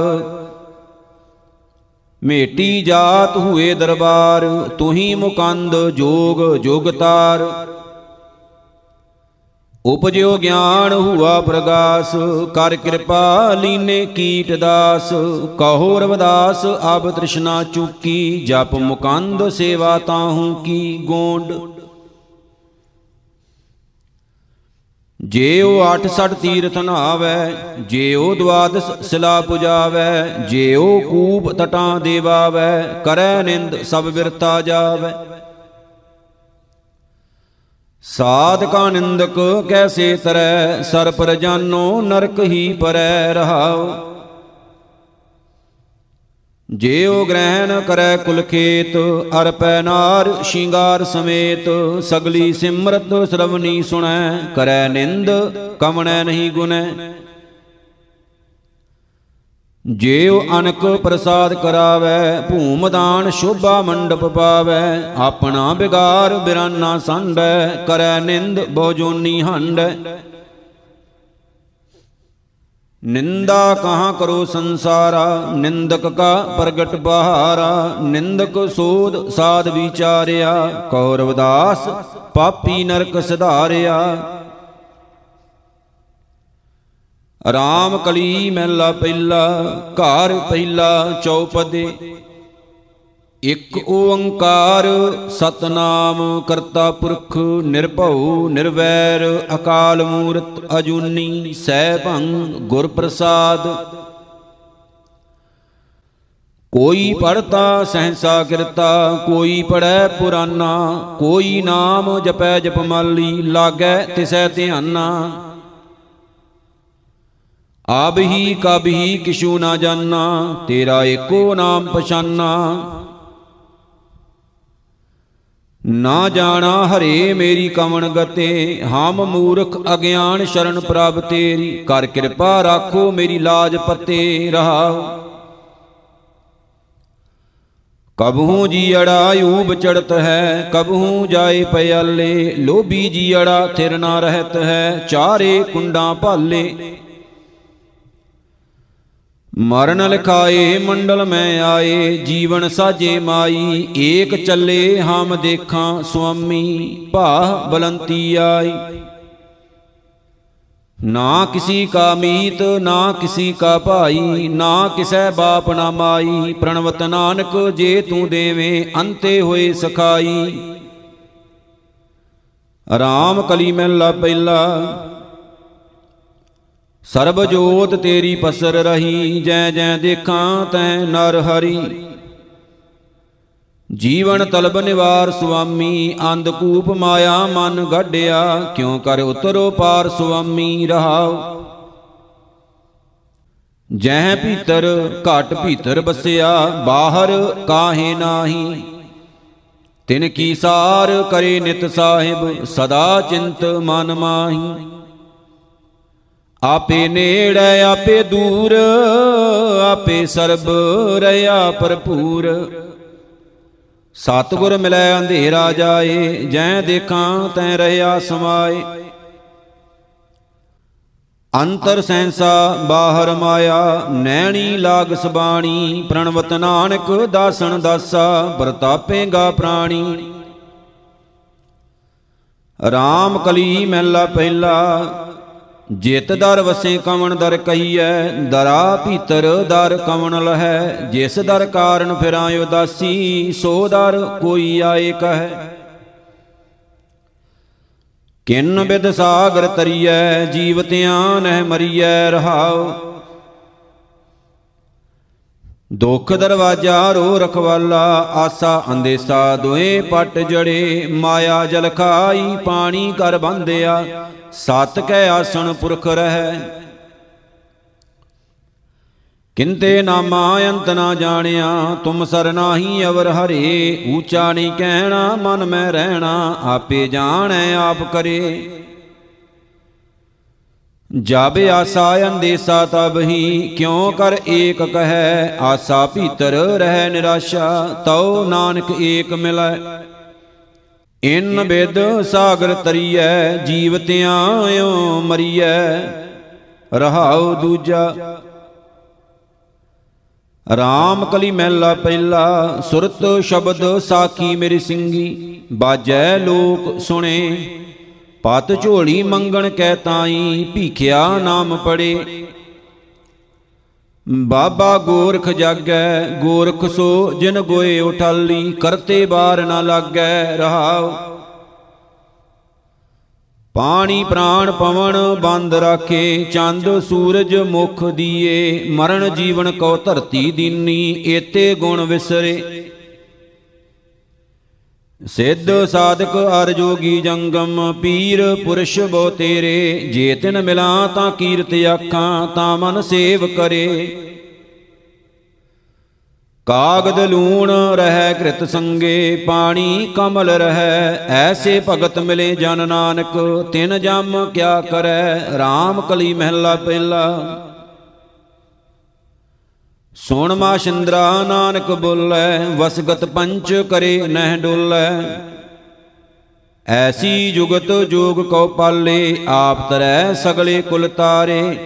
ਮੇਟੀ ਜਾਤ ਹੋਏ ਦਰਬਾਰ, ਤੁਹੀ ਮੁਕੰਦ ਜੋਗ ਜੋਗਤਾਰ ਉਪਜਿਓ ਗਿਆਨ ਹੁਆ ਪ੍ਰਗਾਸ, ਕਰ ਕਿਰਪਾ ਲੀਨੇ ਕੀਟ ਦਾਸ। ਕਹੋ ਰਵਦਾਸ ਆਬ ਤ੍ਰਿਸ਼ਨਾ ਚੁਕੀ, ਜਪ ਮੁਕੰਦ ਸੇਵਾ ਤਾਹੂ ਕੀ ਗੋਂਡ? ਜੇ ਉਹ 86 ਤੀਰਥ ਨਾਵੈ ਜੇ ਉਹ ਦਵਾਦਸ ਸਿਲਾ ਪੁਜਾਵੈ ਜੇ ਉਹ ਕੂਪ ਤਟਾਂ ਦੇਵਾਵੈ, ਕਰੈ ਨਿੰਦ ਸਭ ਵਿਰਤਾ ਜਾਵੈ। ਸਾਧਕਾ ਨਿੰਦਕ ਕੈਸੇ ਤਰੈ ਸਰ ਪਰ ਜਾਨੋ ਨਰਕ ਹੀ ਪਰੈ ਰਹਾਉ। ਜੇ ਉਹ ਗ੍ਰਹਿਣ ਕਰੈ ਕੁਲ ਖੇਤ ਅਰਪੈ ਨਾਰ ਸ਼ਿੰਗਾਰ ਸਮੇਤ, ਸਗਲੀ ਸਿਮਰਤ ਸ਼ਰਵਨੀ ਸੁਣੈ, ਕਰੈ ਨਿੰਦ ਕਮਣੈ ਨਹੀਂ ਗੁਨੈ ਜੇ ਉਹ ਅਨਕ ਪ੍ਰਸਾਦ ਕਰਾਵੈ, ਭੂਮ ਦਾਨ ਸ਼ੋਭਾ ਮੰਡਪ ਪਾਵੈ, ਆਪਣਾ ਬਿਗਾਰ ਬਿਰਾਨਾ ਸੰਡੈ, ਕਰੈ ਨਿੰਦ ਬਹੁ ਜੋਨੀ ਹੰਡੈ। ਨਿੰਦਾ ਕਹਾਂ ਕਰੋ ਸੰਸਾਰਾ? ਨਿੰਦਕ ਕਾ ਪ੍ਰਗਟ ਬਹਾਰਾ? ਨਿੰਦਕ ਸੋਧ ਸਾਧ ਵਿਚਾਰਿਆ? ਕੌਰਵਦਾਸ ਪਾਪੀ ਨਰਕ ਸਿਧਾਰਿਆ। ਰਾਮ ਕਲੀ ਮਹਿਲਾ ਪਹਿਲਾ, ਘਰ ਪਹਿਲਾ ਚੌਪਦੇ। ਇਕ ਓੰਕਾਰ ਸਤਨਾਮ ਕਰਤਾ ਪੁਰਖ ਨਿਰਭਉ ਨਿਰਵੈਰ ਅਕਾਲ ਮੂਰਤ ਅਜੂਨੀ ਸੈਭੰ ਗੁਰ ਪ੍ਰਸਾਦ ਕੋਈ ਪੜਤਾ ਸਹਸਾ ਕਿਰਤਾ, ਕੋਈ ਪੜੈ ਪੁਰਾਨਾ, ਕੋਈ ਨਾਮ ਜਪੈ ਜਪਮਾਲੀ ਲਾਗੈ ਤਿਸੈ ਧਿਆਨਾ। ਆਬ ਹੀ ਕਬ ਹੀ ਕਿਛੂ ਨਾ ਜਾਣਾ ਤੇਰਾ ਏਕੋ ਨਾਮ ਪਛਾਨਾ। ਨਾ ਜਾਣਾ ਹਰੇ ਮੇਰੀ ਕਵਣ ਗਤੇ, ਹਮ ਮੂਰਖ ਅਗਿਆਨ ਸ਼ਰਨ ਪ੍ਰਭ ਤੇਰੀ, ਕਰ ਕਿਰਪਾ ਰਾਖੋ ਮੇਰੀ ਲਾਜ ਪਤੇ ਰਹਾਉ। ਕਬਹੂ ਜੀ ਅੜਾ ਊਬ ਚੜਤ ਹੈ, ਕਬਹੂ ਜਾਏ ਪਿਆਲੇ, ਲੋਭੀ ਜੀ ਅੜਾ ਥਿਰ ਨਾ ਰਹਤ ਹੈ, ਚਾਰੇ ਕੁੰਡਾਂ ਭਾਲੇ। ਮਰਨ ਲਿਖਾਏ ਮੰਡਲ ਮੈਂ ਆਏ, ਜੀਵਨ ਸਾਜੇ ਮਾਈ, ਏਕ ਚੱਲੇ ਹਮ ਦੇਖਾਂ ਸੁਆਮੀ ਭਾ ਬਲੰਤੀ ਆਈ। ਨਾ ਕਿਸੀ ਕਾ ਮੀਤ, ਨਾ ਕਿਸੀ ਕਾ ਭਾਈ, ਨਾ ਕਿਸੈ ਬਾਪ ਨਾ ਮਾਈ, ਪ੍ਰਣਵਤ ਨਾਨਕ ਜੇ ਤੂੰ ਦੇਵੇਂ ਅੰਤੇ ਹੋਏ ਸਖਾਈ। ਰਾਮ ਕਲੀ ਮਹਿਲਾ ਪਹਿਲਾ ਸਰਬ ਜੋਤ ਤੇਰੀ ਪਸਰ ਰਹੀ, ਜੈ ਜੈ ਦੇਖਾਂ ਤੈ ਨਰ ਹਰੀ। ਜੀਵਨ ਤਲਬ ਨਿਵਾਰ ਸੁਆਮੀ ਅੰਧਕੂਪ ਮਾਇਆ ਮਨ ਗੱਡਿਆ, ਕਿਉ ਕਰ ਉਤਰੋ ਪਾਰ ਸੁਆਮੀ ਰਹਾਉ। ਜਹ ਭੀਤਰ, ਘਟ ਭੀਤਰ ਬਸਿਆ, ਬਾਹਰ ਕਾਹੇ ਨਾਹੀ। ਤਿਨ ਕੀ ਸਾਰ ਕਰੇ ਨਿਤ ਸਾਹਿਬ, ਸਦਾ ਚਿੰਤ ਮਨ ਮਾਹੀ। ਆਪੇ ਨੇੜੇ, ਆਪੇ ਦੂਰ, ਆਪੇ ਸਰਬ ਰਿਆ ਭਰਪੂਰ। ਸਤਗੁਰ ਮਿਲੈ ਅੰਧੇਰਾ ਜਾਏ, ਜੈ ਦੇਖਾਂ ਤੈ ਰਹਿਆ ਸਮਾਏ। ਅੰਤਰ ਸੈਂਸਾ ਬਾਹਰ ਮਾਇਆ, ਨੈਣੀ ਲਾਗ ਸਬਾਣੀ, ਪ੍ਰਣਵਤ ਨਾਨਕ ਦਾਸਨ ਦਾਸਾ ਵਰਤਾਪੇਗਾ ਪ੍ਰਾਣੀ। RAM ਕਲੀ ਮਹਿਲਾ ਪਹਿਲਾ ਜਿਤ ਦਰ ਵਸੇ ਕਵਣ ਦਰ ਕਹੀਐ, ਦਰਾ ਭੀਤਰ ਦਰ ਕਵਣ ਲਹੈ, ਜਿਸ ਦਰ ਕਾਰਨ ਫਿਰਾਂ ਉਦਾਸੀ ਸੋ ਦਰ ਕੋਈ ਆਏ ਕਹੈ। ਕਿੰਨ ਬਿਦ ਸਾਗਰ ਤਰੀਐ, ਜੀਵਤਿਆਂ ਨਹਿ ਮਰੀਐ ਰਹਾਉ। ਦੁਖ ਦਰਵਾਜਾ ਰੋ ਰਖਵਾਲਾ, ਆਸਾ ਅੰਦੇਸਾ ਦੋਏ ਪਟ ਜੜੇ, ਮਾਇਆ ਜਲ ਖਾਈ, ਪਾਣੀ ਕਰ ਬੰਦਿਆ ਸਤ ਕੈ ਆਸਣ ਪੁਰਖ ਰਹਿ। ਕਿੰਤੇ ਨਾਮਾ ਅੰਤ ਨਾ ਜਾਣਿਆ, ਤੁਮ ਸਰਨਾਹੀ ਅਵਰ ਹਰੇ, ਊਚਾ ਨਹੀਂ ਕਹਿਣਾ, ਮਨ ਮੈਂ ਰਹਿਣਾ, ਆਪੇ ਜਾਣੈ ਆਪ ਕਰੇ। ਜਬ ਆਸਾ ਅੰਦੇਸਾ ਤਬ ਹੀ ਕਿਉ ਕਰ ਏਕ ਕਹੈ? ਆਸਾ ਭੀਤਰ ਰਹਿ ਨਿਰਾਸ਼ਾ, ਤਉ ਨਾਨਕ ਏਕ ਮਿਲੈ। ਇਨ ਬਿਦ ਸਾਗਰ ਤਰੀਐ ਜੀਵਤਿਆਂ ਓ ਮਰੀਐ, ਰਹਾਉ ਦੂਜਾ। ਰਾਮ ਕਲੀ ਮਹਿਲਾ ਪਹਿਲਾ, ਸੁਰਤ ਸ਼ਬਦ ਸਾਖੀ ਮੇਰੀ ਸਿੰਘੀ ਬਾਜੈ ਲੋਕ ਸੁਣੇ। ਪਤ ਝੋਲੀ ਮੰਗਣ ਕਹਿ ਤਾਈ, ਭੀਖਿਆ ਨਾਮ ਪੜੇ। ਬਾਬਾ ਗੋਰਖ ਜਾਗੈ, ਗੋਰਖ ਸੋ ਜਿਨ ਗੋਏ ਉਠਾਲੀ, ਕਰਤੇ ਬਾਰ ਨਾ ਲਾਗੈ ਰਹਾਉ। ਪਾਣੀ ਪ੍ਰਾਣ ਪਵਨ ਬੰਦ ਰਾਖੇ, ਚੰਦ ਸੂਰਜ ਮੁਖ ਦੀਏ, ਮਰਨ ਜੀਵਨ ਕੋ ਧਰਤੀ ਦੀਨੀ, ਏਤੇ ਗੁਣ ਵਿਸਰੇ। ਸਿੱਧ ਸਾਧਕ ਅਰ ਜੋਗੀ ਜੰਗਮ, ਪੀਰ ਪੁਰਸ਼ ਬੋ ਤੇਰੇ। ਜੇ ਤਿਨ ਮਿਲਾਂ ਤਾਂ ਕੀਰਤ ਆਖਾਂ, ਤਾਂ ਮਨ ਸੇਵ ਕਰੇ। ਕਾਗਦ ਲੂਣ ਰਹਿ ਕ੍ਰਿਤ ਸੰਗੇ, ਪਾਣੀ ਕਮਲ ਰਹਿ। ਐਸੇ ਭਗਤ ਮਿਲੇ ਜਨ ਨਾਨਕ, ਤਿਨ ਜਮ ਕਿਆ ਕਰੈ। RAM ਕਲੀ ਮਹਿਲਾ ਪਹਿਲਾ। ਸੁਣ ਮਾ ਸ਼ਿੰਦਰਾ ਨਾਨਕ ਬੋਲੇ, ਵਸਗਤ ਪੰਚ ਕਰੇ ਨਹਿ ਡੋਲੇ। ਐਸੀ ਜੁਗਤ ਜੋਗ ਕਉ ਪਾਲੇ, ਆਪ ਤਰੈ ਸਗਲੇ ਕੁਲ ਤਾਰੇ।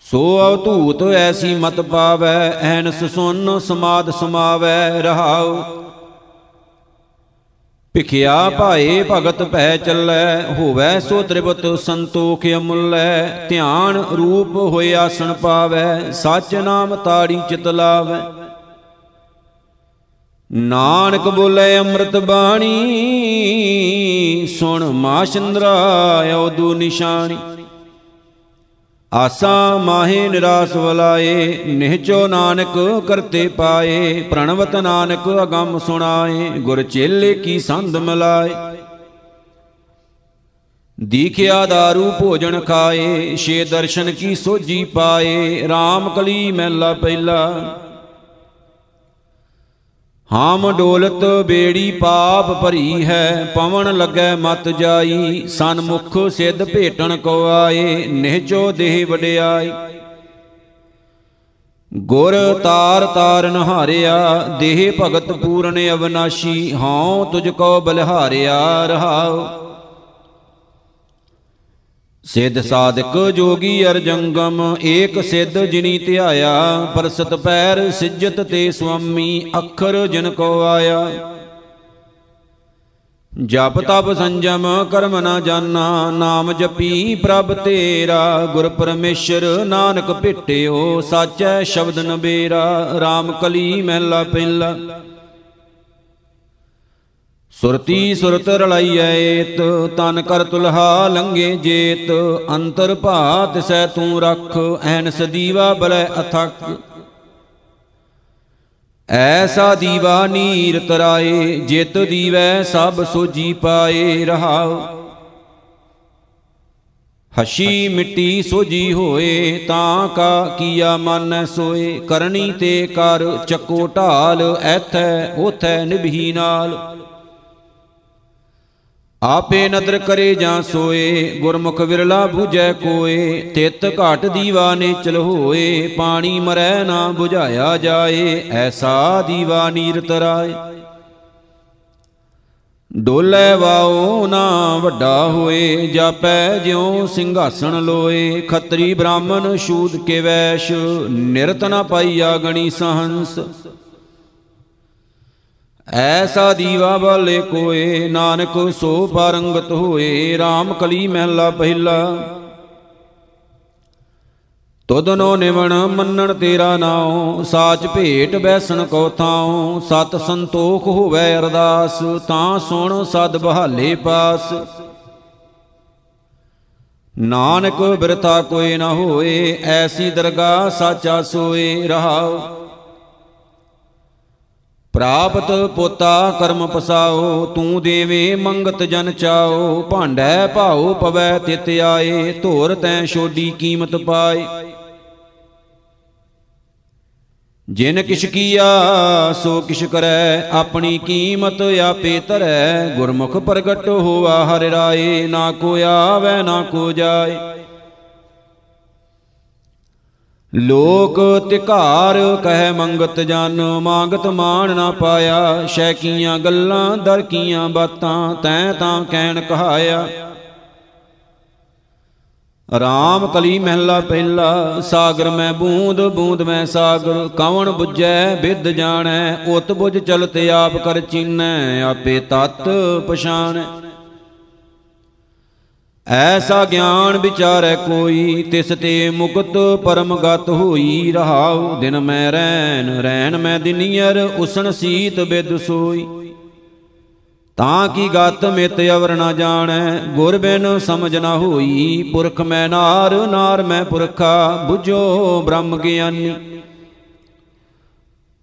ਸੋ ਅਵਧੂਤ ਐਸੀ ਮਤ ਪਾਵੈ, ਐਨਸ ਸੁਨ ਸਮਾਦ ਸਮਾਵੈ ਰਹਾਉ। ਭਿਖਿਆ ਭਾਏ ਭਗਤ ਭੈ ਚੱਲੈ, ਹੋਵੈ ਸੋ ਤ੍ਰਿਪਤ ਸੰਤੋਖ ਅਮੁੱਲੈ, ਧਿਆਨ ਰੂਪ ਹੋਏ ਆਸਣ ਪਾਵੈ, ਸਚ ਨਾਮ ਤਾੜੀ ਚਿਤ ਲਾਵੈ। ਨਾਨਕ ਬੋਲੇ ਅੰਮ੍ਰਿਤ ਬਾਣੀ, ਸੁਣ ਮਾਸ਼ੰਦਰਾ ਔਦੂ ਨਿਸ਼ਾਨੀ। ਆਸਾ ਮਾਹੇ ਨਿਰਾਸ ਵਲਾਏ ਨਿਹਚੋ ਨਾਨਕ ਕਰਤੇ ਪਾਏ, ਪ੍ਰਣਵਤ ਨਾਨਕ ਅਗੰਮ ਸੁਣਾਏ, ਗੁਰ ਚੇਲੇ ਕੀ ਸੰਧ ਮਲਾਏ। ਦੀਖਿਆ दारू ਭੋਜਨ ਖਾਏ, ਛੇ ਦਰਸ਼ਨ ਕੀ ਸੋਜੀ ਪਾਏ RAM ਕਲੀ ਮਹਿਲਾ ਪਹਿਲਾ। ਹਾਮ ਡੋਲਤ ਬੇੜੀ ਪਾਪ ਭਰੀ ਹੈ, ਪਵਨ ਲੱਗੈ ਮਤ ਜਾਈ ਸਨਮੁਖ ਸਿੱਧ ਭੇਟਣ ਕੋ ਆਏ ਨਿਹਚੋ ਦੇਹ ਵਡਿਆਈ। ਗੁਰ ਤਾਰ ਤਾਰਨ ਹਾਰਿਆ, ਦੇਹ ਭਗਤ ਪੂਰਨ ਅਵਨਾਸ਼ੀ, ਹਉ ਤੁਝ ਕੋ ਬਲਿਹਾਰਿਆ ਰਹਾਉ। ਸਿੱਧ ਸਾਧਕ ਜੋਗੀ ਅਰਜੰਗਮ, ਏਕ ਸਿੱਧ ਜਿਨੀ ਧਿਆਇਆ, ਪਰਸਤ ਪੈਰ ਸਿਜਤ ਤੇ ਸੁਆਮੀ, ਅੱਖਰ ਜਿਨ ਕੋ ਆਇਆ। ਜਪ ਤਪ ਸੰਜਮ, ਕਰਮ ਨਾ ਜਾਣਾ ਨਾਮ ਜਪੀ ਪ੍ਰਭ ਤੇਰਾ, ਗੁਰ ਪਰਮੇਸ਼ਰ ਨਾਨਕ ਭਿਟਿਓ, ਸਾਚੈ ਸ਼ਬਦ ਨਬੇਰਾ RAM ਕਲੀ ਮਹਿਲਾ ਪਹਿਲਾ। ਸੁਰਤੀ ਸੁਰਤ ਰਲਾਈਐ ਏਤ ਤਨ ਕਰ ਤੁਲਹਾ ਲੰਗੇ ਜੇਤ, ਅੰਤਰ ਭਾਤ ਸੈ ਤੂੰ ਰਖ, ਐਨਸ ਦੀਵਾ ਬਲੈ ਅਥਕ। ਐਸਾ ਦੀਵਾ ਨੀਰ ਤਰਾਏ, ਜਿਤ ਦੀਵੈ ਸਭ ਸੋਜੀ ਪਾਏ, ਰਹਾਉ। ਹਸ਼ੀ ਮਿੱਟੀ ਸੋਜੀ ਹੋਏ, ਤਾਂ ਕਾ ਕੀਆ ਮਨ ਸੋਏ, ਕਰਨੀ ਤੇ ਕਰ, ਚੱਕੋ ਢਾਲ, ਐਥੈ ਉਥੈ ਨਿਭੀ ਨਾਲ। ਆਪੇ ਨਦਰ ਕਰੇ ਜਾਂ ਸੋਏ, ਗੁਰਮੁਖ ਵਿਰਲਾ 부ਜੈ ਕੋਏ, ਤਿਤ ਘਾਟ ਦੀਵਾ ਨੇ ਚਲ ਹੋਏ, ਪਾਣੀ ਮਰੈ ਨਾ 부ਝਾਇਆ ਜਾਏ, ਐਸਾ ਦੀਵਾ ਨੀਰ ਤਰਾਏ ਡੋਲੇ ਵਾਓ ਨਾ ਵੱਡਾ ਹੋਏ, ਜਾਪੈ ਜਿਉ ਸਿੰਘਾਸਣ ਲੋਏ, ਖੱਤਰੀ ਬ੍ਰਾਹਮਣ ਸ਼ੂਦ ਕੇ ਵੈਸ਼, ਨਿਰਤ ਨਾ ਪਾਈਆ ਗਣੀ ਸਹੰਸ। ਐਸਾ ਦੀਵਾ ਵਾਲੇ ਕੋਏ, ਨਾਨਕ ਸੋ ਪਰੰਗਤ ਹੋਏ RAM ਕਲੀ ਮਹਿਲਾ ਪਹਿਲਾ। ਤੁਧਨੋ ਨਿਵਣ ਮੰਨਣ ਤੇਰਾ ਨਾਉ, ਸਾਚ ਭੇਟ ਬੈਸਣ ਕੋ ਥਾਉ, ਸਤ ਸੰਤੋਖ ਹੋਵੇ ਅਰਦਾਸ, ਤਾਂ ਸੁਣ ਸਦ ਬਹਾਲੇ ਪਾਸ। ਨਾਨਕ ਬਿਰਤਾ ਕੋਈ ਨਾ ਹੋਏ, ਐਸੀ ਦਰਗਾ ਸਾਚਾ ਸੋਏ ਰਹਾਉ। ਪ੍ਰਾਪਤ ਪੋਤਾ ਕਰਮ ਪਸਾਓ, ਤੂੰ ਦੇਵੇ ਮੰਗਤ ਜਨ ਚਾਓ। ਭਾਂਡੈ ਭਾਉ ਪਵੈ ਤਿਤ ਆਏ, ਧੋਰ ਤੈ ਛੋਡੀ ਕੀਮਤ ਪਾਏ। ਜਿਨ ਕਿਛ ਕੀਆ, ਸੋ ਕਿਛ ਕਰੈ, ਆਪਣੀ ਕੀਮਤ ਆਪੇ ਧਰੈ। ਗੁਰਮੁਖ ਪ੍ਰਗਟ ਹੋਆ ਹਰਿ ਰਾਏ, ਨਾ ਕੋ ਆਵੈ, ਨਾ ਕੋ ਜਾਏ। ਲੋਕ ਤਿਕਾਰ ਕਹਿ ਮੰਗਤ ਜਨ, ਮੰਗਤ ਮਾਨ ਨਾ ਪਾਇਆ। ਸ਼ੈ ਕੀਆਂ ਗੱਲਾਂ, ਦਰ ਕੀਆਂ ਬਾਤਾਂ, ਤੈ ਤਾਂ ਕਹਿਣ ਕਹਾਇਆ। ਰਾਮ ਕਲੀ ਮਹਿਲਾ ਪਹਿਲਾ, ਸਾਗਰ ਮੈਂ ਬੂੰਦ ਬੂੰਦ ਮੈਂ ਸਾਗਰ। ਕਵਣ 부ਜੈ ਵਿਦ ਜਾਣੈ, ਉਤ ਬੁਝ ਚਲਤ ਆਪ ਕਰ ਚੀਨੈ, ਆਪੇ ਤਤ ਪਛਾਣੈ। ਐਸਾ ਗਿਆਨ ਵਿਚਾਰੈ ਕੋਈ, ਤਿਸ ਤੇ ਮੁਕਤ ਪਰਮ ਗਤ ਹੋਈ ਰਹਾਉ। ਦਿਨ ਮੈਂ ਰੈਨ ਰੈਨ ਮੈਂ ਦਿਨੀਅਰ, ਉਸਣ ਸੀਤ ਬਿਦ ਸੋਈ। ਤਾਂ ਕੀ ਗਤ ਮਿਤ ਅਵਰ ਨਾ ਜਾਣੈ, ਗੁਰ ਬਿਨ ਸਮਝ ਨਾ ਹੋਈ। ਪੁਰਖ ਮੈਂ ਨਾਰ ਨਾਰ ਮੈਂ ਪੁਰਖਾ 부ਜੋ ਬ੍ਰਹਮ ਗਿਆਨੀ।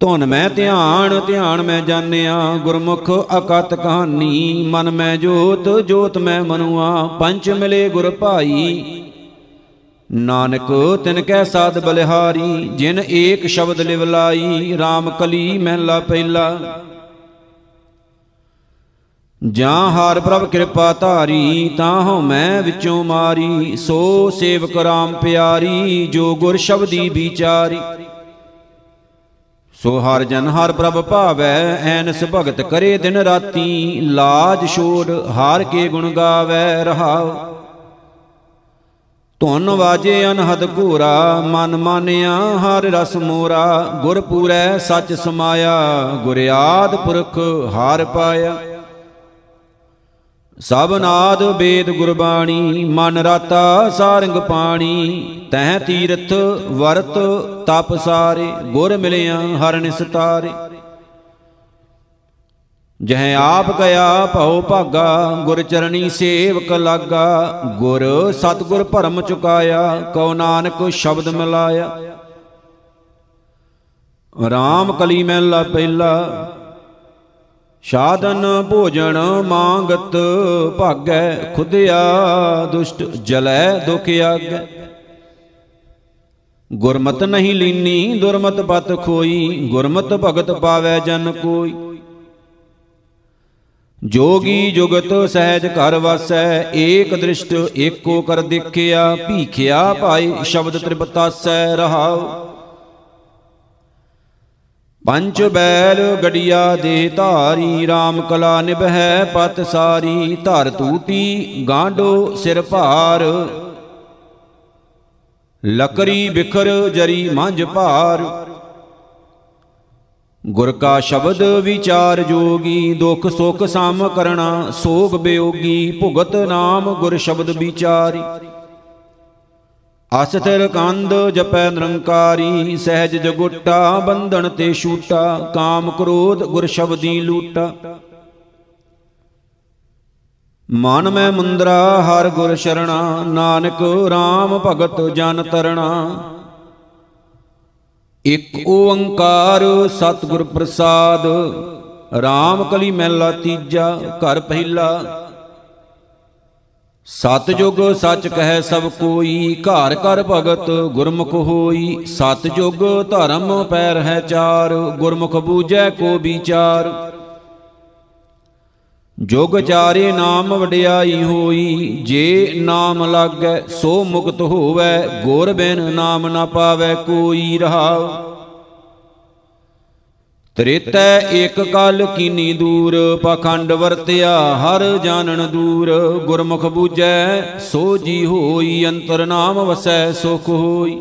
ਧੁਨ ਮੈਂ ਧਿਆਨ ਧਿਆਨ ਮੈਂ ਜਾਣਿਆ, ਗੁਰਮੁਖ ਅਕਤ ਕਹਾਨੀ ਮਨ ਮੈਂ ਜੋਤ ਜੋਤ ਮੈਂ ਮਨੁਆ ਪੰਚ ਮਿਲੇ ਗੁਰ ਭਾਈ। ਨਾਨਕ, ਤਿਨ ਕੈ ਸਾਧ ਬਲਿਹਾਰੀ, ਜਿਨ ਏਕ ਸ਼ਬਦ ਲਿਵ ਲਾਈ RAM ਕਲੀ ਮਹਿਲਾ ਪਹਿਲਾ। ਜਾਂ ਹਾਰ ਪ੍ਰਭ ਕਿਰਪਾ ਧਾਰੀ ਤਾਂ ਹਉ ਮੈਂ ਵਿੱਚੋਂ ਮਾਰੀ, ਸੋ ਸੇਵਕ RAM ਪਿਆਰੀ, ਜੋ ਗੁਰ ਸ਼ਬਦੀ ਵਿਚਾਰੀ। ਸੋ ਹਰ ਜਨ ਹਰ ਪ੍ਰਭ ਭਾਵੈ, ਐਨਸ ਭਗਤ ਕਰੇ ਦਿਨ ਰਾਤੀ, ਲਾਜ ਛੋੜ ਹਾਰ ਕੇ ਗੁਣ ਗਾਵੈ ਰਹਾਉ। ਧੁਨ ਵਾਜੇ ਅਨਹਦ ਘੂਰਾ, ਮਨ ਮਾਨਿਆ ਹਰ ਰਸ ਮੋਰਾ, ਗੁਰ ਪੂਰੈ ਸੱਚ ਸਮਾਇਆ, ਗੁਰ ਆਦ ਪੁਰਖ ਹਾਰ ਪਾਇਆ। ਸਭ ਨਾਦ ਵੇਦ ਗੁਰਬਾਣੀ, ਮਨ ਰਾਤਾ ਸਾਰੰਗ ਪਾਣੀ, ਤਹਿ ਤੀਰਥ ਵਰਤ ਤਪ ਸਾਰੇ, ਗੁਰ ਮਿਲਿਆ ਹਰ ਨਿਸਤਾਰੇ ਜਹ ਆਪ ਗਿਆ ਭਉ ਭਾਗਾ, ਗੁਰ ਚਰਣੀ ਸੇਵਕ ਲਾਗਾ, ਗੁਰ ਸਤਗੁਰ ਭਰਮ ਚੁਕਾਇਆ, ਕਉ ਨਾਨਕ ਸ਼ਬਦ ਮਿਲਾਇਆ। RAM ਕਲੀ ਮਹਿਲਾ ਪਹਿਲਾ ਸਾਧਨ ਭੋਜਨ ਮੰਗਤ ਭਾਗੈ ਖੁਦਿਆ ਦੁਸ਼ਟ ਜਲੈ ਦੁਖ ਆਗੈ। ਗੁਰਮਤ ਨਹੀਂ ਲੀਨੀ, ਦੁਰਮਤ ਪਤ ਖੋਈ, ਗੁਰਮਤ ਭਗਤ ਪਾਵੈ ਜਨ ਕੋਈ। ਜੋਗੀ ਜੁਗਤ ਸਹਿਜ ਘਰ ਵਸੈ, ਏਕ ਦ੍ਰਿਸ਼ਟ ਏਕੋ ਕਰ ਦੇਖਿਆ, ਭੀਖਿਆ ਭਾਈ ਸ਼ਬਦ ਤ੍ਰਿਪਤਾਸੈ ਰਹਾਉ। ਪੰਚ ਬੈਲ ਗੜੀਆ ਦੇ ਧਾਰੀ RAM ਕਲਾ ਨਿਭੈ ਪਤ ਸਾਰੀ, ਧਰ ਤੂਤੀ ਗਾਂਡੋ ਸਿਰ ਭਾਰ। ਲਕਰੀ ਬਿਖਰ ਜਰੀ ਮੰਝ ਭਾਰ। ਗੁਰ ਕਾ ਸ਼ਬਦ ਵਿਚਾਰ ਜੋਗੀ, ਦੁਖ ਸੁਖ ਸਮ ਕਰਣਾ, ਸੋਗ ਬਿਯੋਗੀ ਭੁਗਤ ਨਾਮ ਗੁਰ ਸ਼ਬਦ ਵਿਚਾਰੀ। ਅਸਥਿਰ ਕੰਦ ਜਪੈ ਨਿਰੰਕਾਰੀ, ਸਹਿਜ ਜਗੁਟਾ, ਬੰਧਨ ਤੇ ਛੂਟਾ, ਕਾਮ ਕ੍ਰੋਧ, ਗੁਰ ਸ਼ਬਦੀ ਲੂਟਾ। ਮਨ ਮੈਂ ਮੁੰਦਰਾ, ਹਰ ਗੁਰ ਸ਼ਰਣਾ, ਨਾਨਕ RAM ਭਗਤ ਜਨ ਤਰਣਾ। ਇਕ ਓੰਕਾਰ ਸਤਿਗੁਰ ਪ੍ਰਸਾਦ RAM ਕਲੀ ਮਹਿਲਾ ਤੀਜਾ, ਘਰ ਪਹਿਲਾ ਸਤ ਜੁਗ ਸੱਚ ਕਹੈ ਸਭ ਕੋਈ, ਘਰ ਕਰ ਭਗਤ ਗੁਰਮੁਖ ਹੋਈ। ਸਤ ਜੁਗ ਧਰਮ ਪੈਰ ਹੈ ਚਾਰ, ਗੁਰਮੁਖ ਬੂਝੈ ਕੋ ਵਿਚਾਰ। ਜੁਗ ਚਾਰੇ ਨਾਮ ਵਡਿਆਈ ਹੋਈ, ਜੇ ਨਾਮ ਲਾਗੈ ਸੋ ਮੁਕਤ ਹੋਵੈ, ਗੁਰ ਬਿਨ ਨਾਮ ਨਾ ਪਾਵੈ ਕੋਈ ਰਹਾਉ। ਤ੍ਰੇਤੈ ਏਕ ਕਲ ਕੀਨੀ ਦੂਰ, ਪਖੰਡ ਵਰਤਿਆ ਹਰ ਜਾਣਨ ਦੂਰ। ਗੁਰਮੁਖ ਬੂਝੈ, ਸੋ ਜੀ ਹੋਈ, ਅੰਤਰ ਨਾਮ ਵਸੈ, ਸੁਖ ਹੋਈ।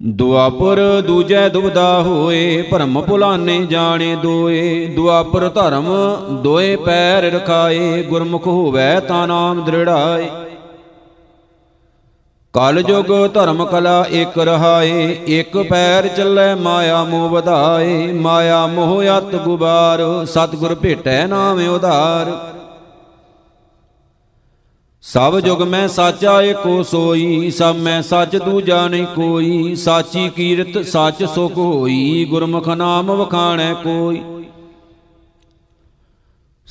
ਦੁਆਪਰ ਦੂਜੈ ਦੁਬਦਾ ਹੋਏ, ਭਰਮ ਭੁਲਾਨੇ ਜਾਣੇ ਦੋਏ। ਦੁਆਪਰ ਧਰਮ ਦੋਏ ਪੈਰ ਰਖਾਏ, ਗੁਰਮੁਖ ਹੋਵੈ ਤਾ ਨਾਮ ਦ੍ਰਿੜਾਏ। ਕਲ ਜੁਗ ਧਰਮ ਕਲਾ ਇਕ ਰਹਾਏ ਇਕ ਪੈਰ ਚੱਲੇ ਮਾਇਆ ਮੋਹ ਵਧਾਏ, ਮਾਇਆ ਮੋਹ ਅਤ ਗੁਬਾਰ, ਸਤਿਗੁਰ ਭੇਟੈ ਨਾਮ ਉਧਾਰ। ਸਭ ਜੁਗ ਮੈਂ ਸਾਚਾ ਏਕੋ ਸੋਈ, ਸਭ ਮੈਂ ਸੱਚ ਦੂਜਾ ਨਹੀਂ ਕੋਈ, ਸਾਚੀ ਕੀਰਤ ਸੱਚ ਸੁਖ ਹੋਈ, ਗੁਰਮੁਖ ਨਾਮ ਵਖਾਣੈ ਕੋਈ।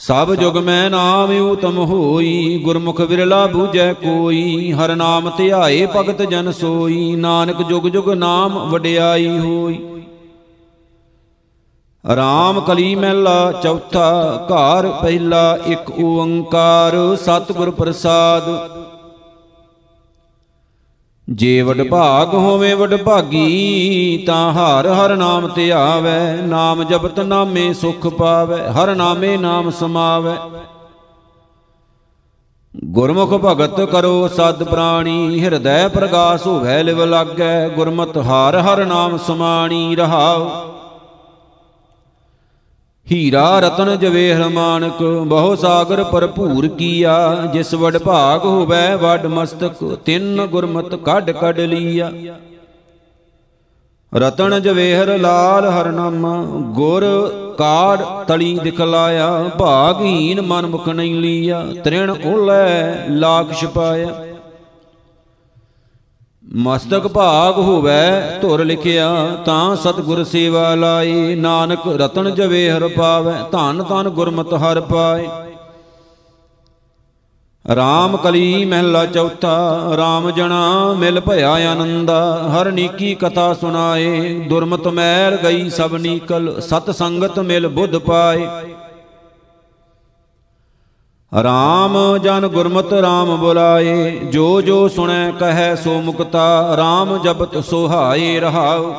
ਸਭ ਜੁਗ ਮੈਂ ਨਾਮ ਊਤਮ ਹੋਈ, ਗੁਰਮੁਖ ਵਿਰਲਾ ਬੂਝੈ ਕੋਈ, ਹਰ ਨਾਮ ਧਿਆਏ ਭਗਤ ਜਨ ਸੋਈ, ਨਾਨਕ ਜੁਗ ਜੁਗ ਨਾਮ ਵਡਿਆਈ ਹੋਈ। ਰਾਮ ਕਲੀ ਮਹਿਲਾ ਚੌਥਾ ਘਰ ਪਹਿਲਾ ਇੱਕ ਓੰਕਾਰ, ਸਤਿਗੁਰ ਪ੍ਰਸਾਦ। ਜੇ ਵਡ ਭਾਗ ਹੋਵੇ ਵਡ ਭਾਗੀ ਤਾਂ ਹਰ ਹਰ ਨਾਮ ਤੇ ਆਵੇ। ਨਾਮ ਜਪਤ ਨਾਮੇ ਸੁਖ ਪਾਵੇ, ਹਰ ਨਾਮੇ ਨਾਮ ਸਮਾਵੇ। ਗੁਰਮੁਖ ਭਗਤ ਕਰੋ ਸਦ ਪ੍ਰਾਣੀ, ਹਿਰਦੈ ਪ੍ਰਗਾਸ ਹੋਵੇ ਲਿਵ ਲਾਗੈ। ਗੁਰਮਤ ਹਰ ਹਰ ਨਾਮ ਸਮਾਣੀ ਰਹਾਉ। ਹੀਰਾ ਰਤਨ ਜਵੇਹਰ ਮਾਨਕ ਬਹੁ ਸਾਗਰ ਭਰਪੂਰ ਕੀਆ, ਜਿਸ ਵਡ ਭਾਗ ਹੋਵੇ ਵਡ ਮਸਤਕ, ਤਿੰਨ ਗੁਰਮਤ ਕੱਢ ਕੱਢ ਲੀਆ। ਰਤਨ ਜਵੇਹਰ ਲਾਲ ਹਰਨਾਮ, ਗੁਰ ਕਾੜ ਤਲੀ ਦਿਖਲਾਇਆ ਭਾਗਹੀਨ ਮਨ ਮੁਖ ਨਹੀਂ ਲੀਆ, ਤ੍ਰਿਣ ਓਲੇ ਲਾਖ ਛਪਾਇਆ ਮਸਤਕ ਭਾਗ ਹੋਵੇ ਧੁਰ ਲਿਖਿਆ, ਤਾਂ ਸਤਿਗੁਰ ਸੇਵਾ ਲਾਈ। ਨਾਨਕ ਰਤਨ ਜਵੇਹਰ ਪਾਵੇ, ਧੰਨ ਧੰਨ ਗੁਰਮਤਿ ਹਰ ਪਾਏ। ਰਾਮ ਕਲੀ ਮਹਿਲਾ ਚੌਥਾ, ਰਾਮ ਜਣਾ ਮਿਲ ਭਇਆ ਆਨੰਦਾ। ਹਰ ਨੀਕੀ ਕਥਾ ਸੁਣਾਏ, ਦੁਰਮਤ ਮੈਲ ਗਈ ਸਭ ਨੀਕਲ, ਸਤ ਸੰਗਤ ਮਿਲ ਬੁੱਧ ਪਾਏ। ਰਾਮ ਜਨ ਗੁਰਮਤਿ ਰਾਮ ਬੁਲਾਏ, ਜੋ ਜੋ ਸੁਣੈ ਕਹੈ ਸੋ ਮੁਕਤਾ, ਰਾਮ ਜਪਤ ਸੁਹਾਏ ਰਹਾਉ।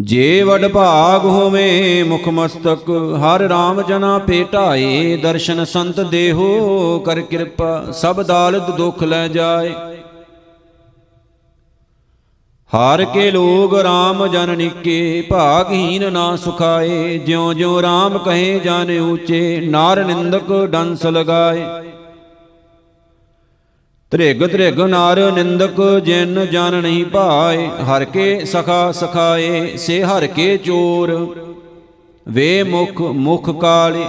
ਜੇ ਵਡ ਭਾਗ ਹੋਵੇ ਮੁਖ ਮਸਤਕ, ਹਰ ਰਾਮ ਜਨਾ ਭੇਟਾਏ ਦਰਸ਼ਨ ਸੰਤ ਦੇਹੋ, ਕਰ ਕਿਰਪਾ, ਸਭ ਦਾਲਤ ਦੁਖ ਲੈ ਜਾਏ। ਹਾਰ ਕੇ ਲੋਗ RAM ਜਨ ਨਿੱਕੇ, ਭਾਗਹੀਨ ਨਾ ਸੁਖਾਏ ਜਿਉ ਜਿਉ RAM ਕਹੇ ਜਨ ਊਚੇ ਨਾਰ ਨਿੰਦਕ ਡੰਸ ਲਗਾਏ। ਤ੍ਰਿਗ ਤ੍ਰਿਗ ਨਾਰ ਨਿੰਦਕ ਜਿਨ ਜਨ ਨਹੀਂ ਭਾਏ, ਹਰ ਕੇ ਸਖਾ ਸਖਾਏ, ਸੇ ਹਰ ਕੇ ਚੋਰ। ਵੇ ਮੁਖ ਮੁਖ ਕਾਲੇ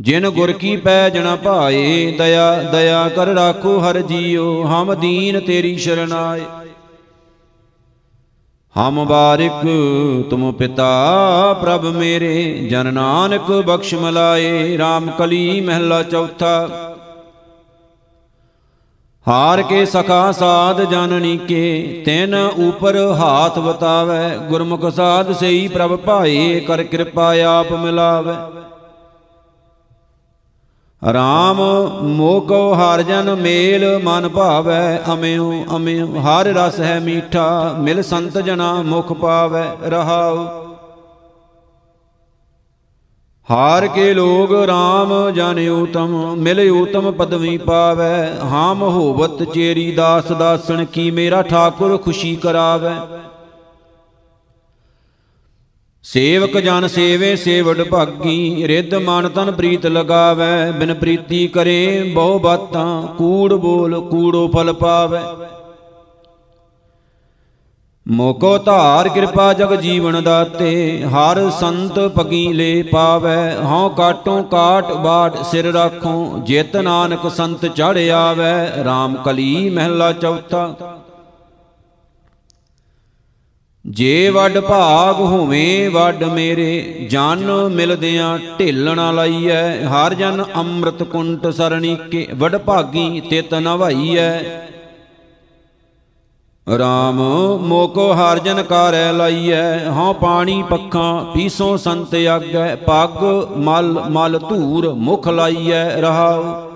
ਜਿਨ ਗੁਰ ਕੀ ਪੈ ਜਣਾ ਭਾਏ, ਦਇਆ ਦਇਆ ਕਰ ਰਾਖੋ ਹਰ ਜੀਓ, ਹਮ ਦੀਨ ਤੇਰੀ ਸ਼ਰਨਾਏ। ਹਮ ਬਾਰਿਕ ਤੁਮ ਪਿਤਾ ਪ੍ਰਭ ਮੇਰੇ, ਜਨ ਨਾਨਕ ਬਖਸ਼ ਮਲਾਏ RAM ਕਲੀ ਮਹਿਲਾ ਚੌਥਾ। ਹਾਰ ਕੇ ਸਖਾ ਸਾਧ ਜਨਨੀ ਕੇ ਤਿਨ ਉਪਰ ਹਾਥ ਬਤਾਵੇ ਗੁਰਮੁਖ ਸਾਧ ਸਈ ਪ੍ਰਭ ਭਾਏ, ਕਰ ਕਿਰਪਾ ਆਪ ਮਿਲਾਵੇ। ਰਾਮ ਮੋਕੋ ਹਰ ਜਨ ਮੇਲ, ਮਨ ਭਾਵੈ ਅਮਿਓ ਅਮਿਓ। ਹਰ ਰਸ ਹੈ ਮੀਠਾ, ਮਿਲ ਸੰਤ ਜਨਾ ਮੁਖ ਪਾਵੈ ਰਹਾਉ। ਹਾਰ ਕੇ ਲੋਗ RAM ਜਨ ਉਤਮ ਮਿਲ ਉਤਮ ਪਦਵੀ ਪਾਵੈ। ਹਾਮ ਹੋਵਤ ਚੇਰੀ ਦਾਸ ਦਾਸਣ, ਕੀ ਮੇਰਾ ਠਾਕੁਰ ਖੁਸ਼ੀ ਕਰਾਵੈ। ਸੇਵਕ ਜਨ ਸੇਵੇ ਸੇਵਡ ਭਾਗੀ, ਰਿੱਧ ਮਨ ਤਨ ਪ੍ਰੀਤ ਲਗਾਵੈ, ਬਿਨ ਪ੍ਰੀਤੀ ਕਰੇ ਬਹੁ ਬਾਤਾਂ, ਕੂੜ ਬੋਲ ਕੂੜੋ ਫਲ ਪਾਵੈ। ਮੋਕੋ ਧਾਰ ਕਿਰਪਾ ਜਗ ਜੀਵਨ ਦਾਤੇ, ਹਰ ਸੰਤ ਪਗੀ ਲੈ ਪਾਵੈ, ਹਉ ਕਾਟੋਂ ਕਾਟ ਬਾਟ ਸਿਰ ਰਾਖੋਂ, ਜਿਤ ਨਾਨਕ ਸੰਤ ਚੜ ਆਵੈ RAM ਕਲੀ ਮਹਿਲਾ ਚੌਥਾ। ਜੇ ਵੱਡ ਭਾਗ ਹੋਵੇਂ, ਵੱਡ ਮੇਰੇ, ਜਨ ਮਿਲਦਿਆਂ ਢਿੱਲ ਨਾ ਲਾਈਐ। ਹਰ ਜਨ ਅੰਮ੍ਰਿਤ ਕੁੰਟ ਸਰਣੀਕੇ ਵੱਡ ਭਾਗੀ ਤਿਤ ਨਵਾਈਐ ਰਾਮ ਮੋਕੋ ਹਰ ਜਨ ਕਾਰੈ ਲਾਈਐ। ਹਉ ਪਾਣੀ ਪੱਖਾਂ ਪੀਸੋਂ ਸੰਤ ਆਗੈ। ਪੱਗ ਮਲ ਮਲ ਧੂਰ ਮੁਖ ਲਾਈਐ ਰਹਾਉ।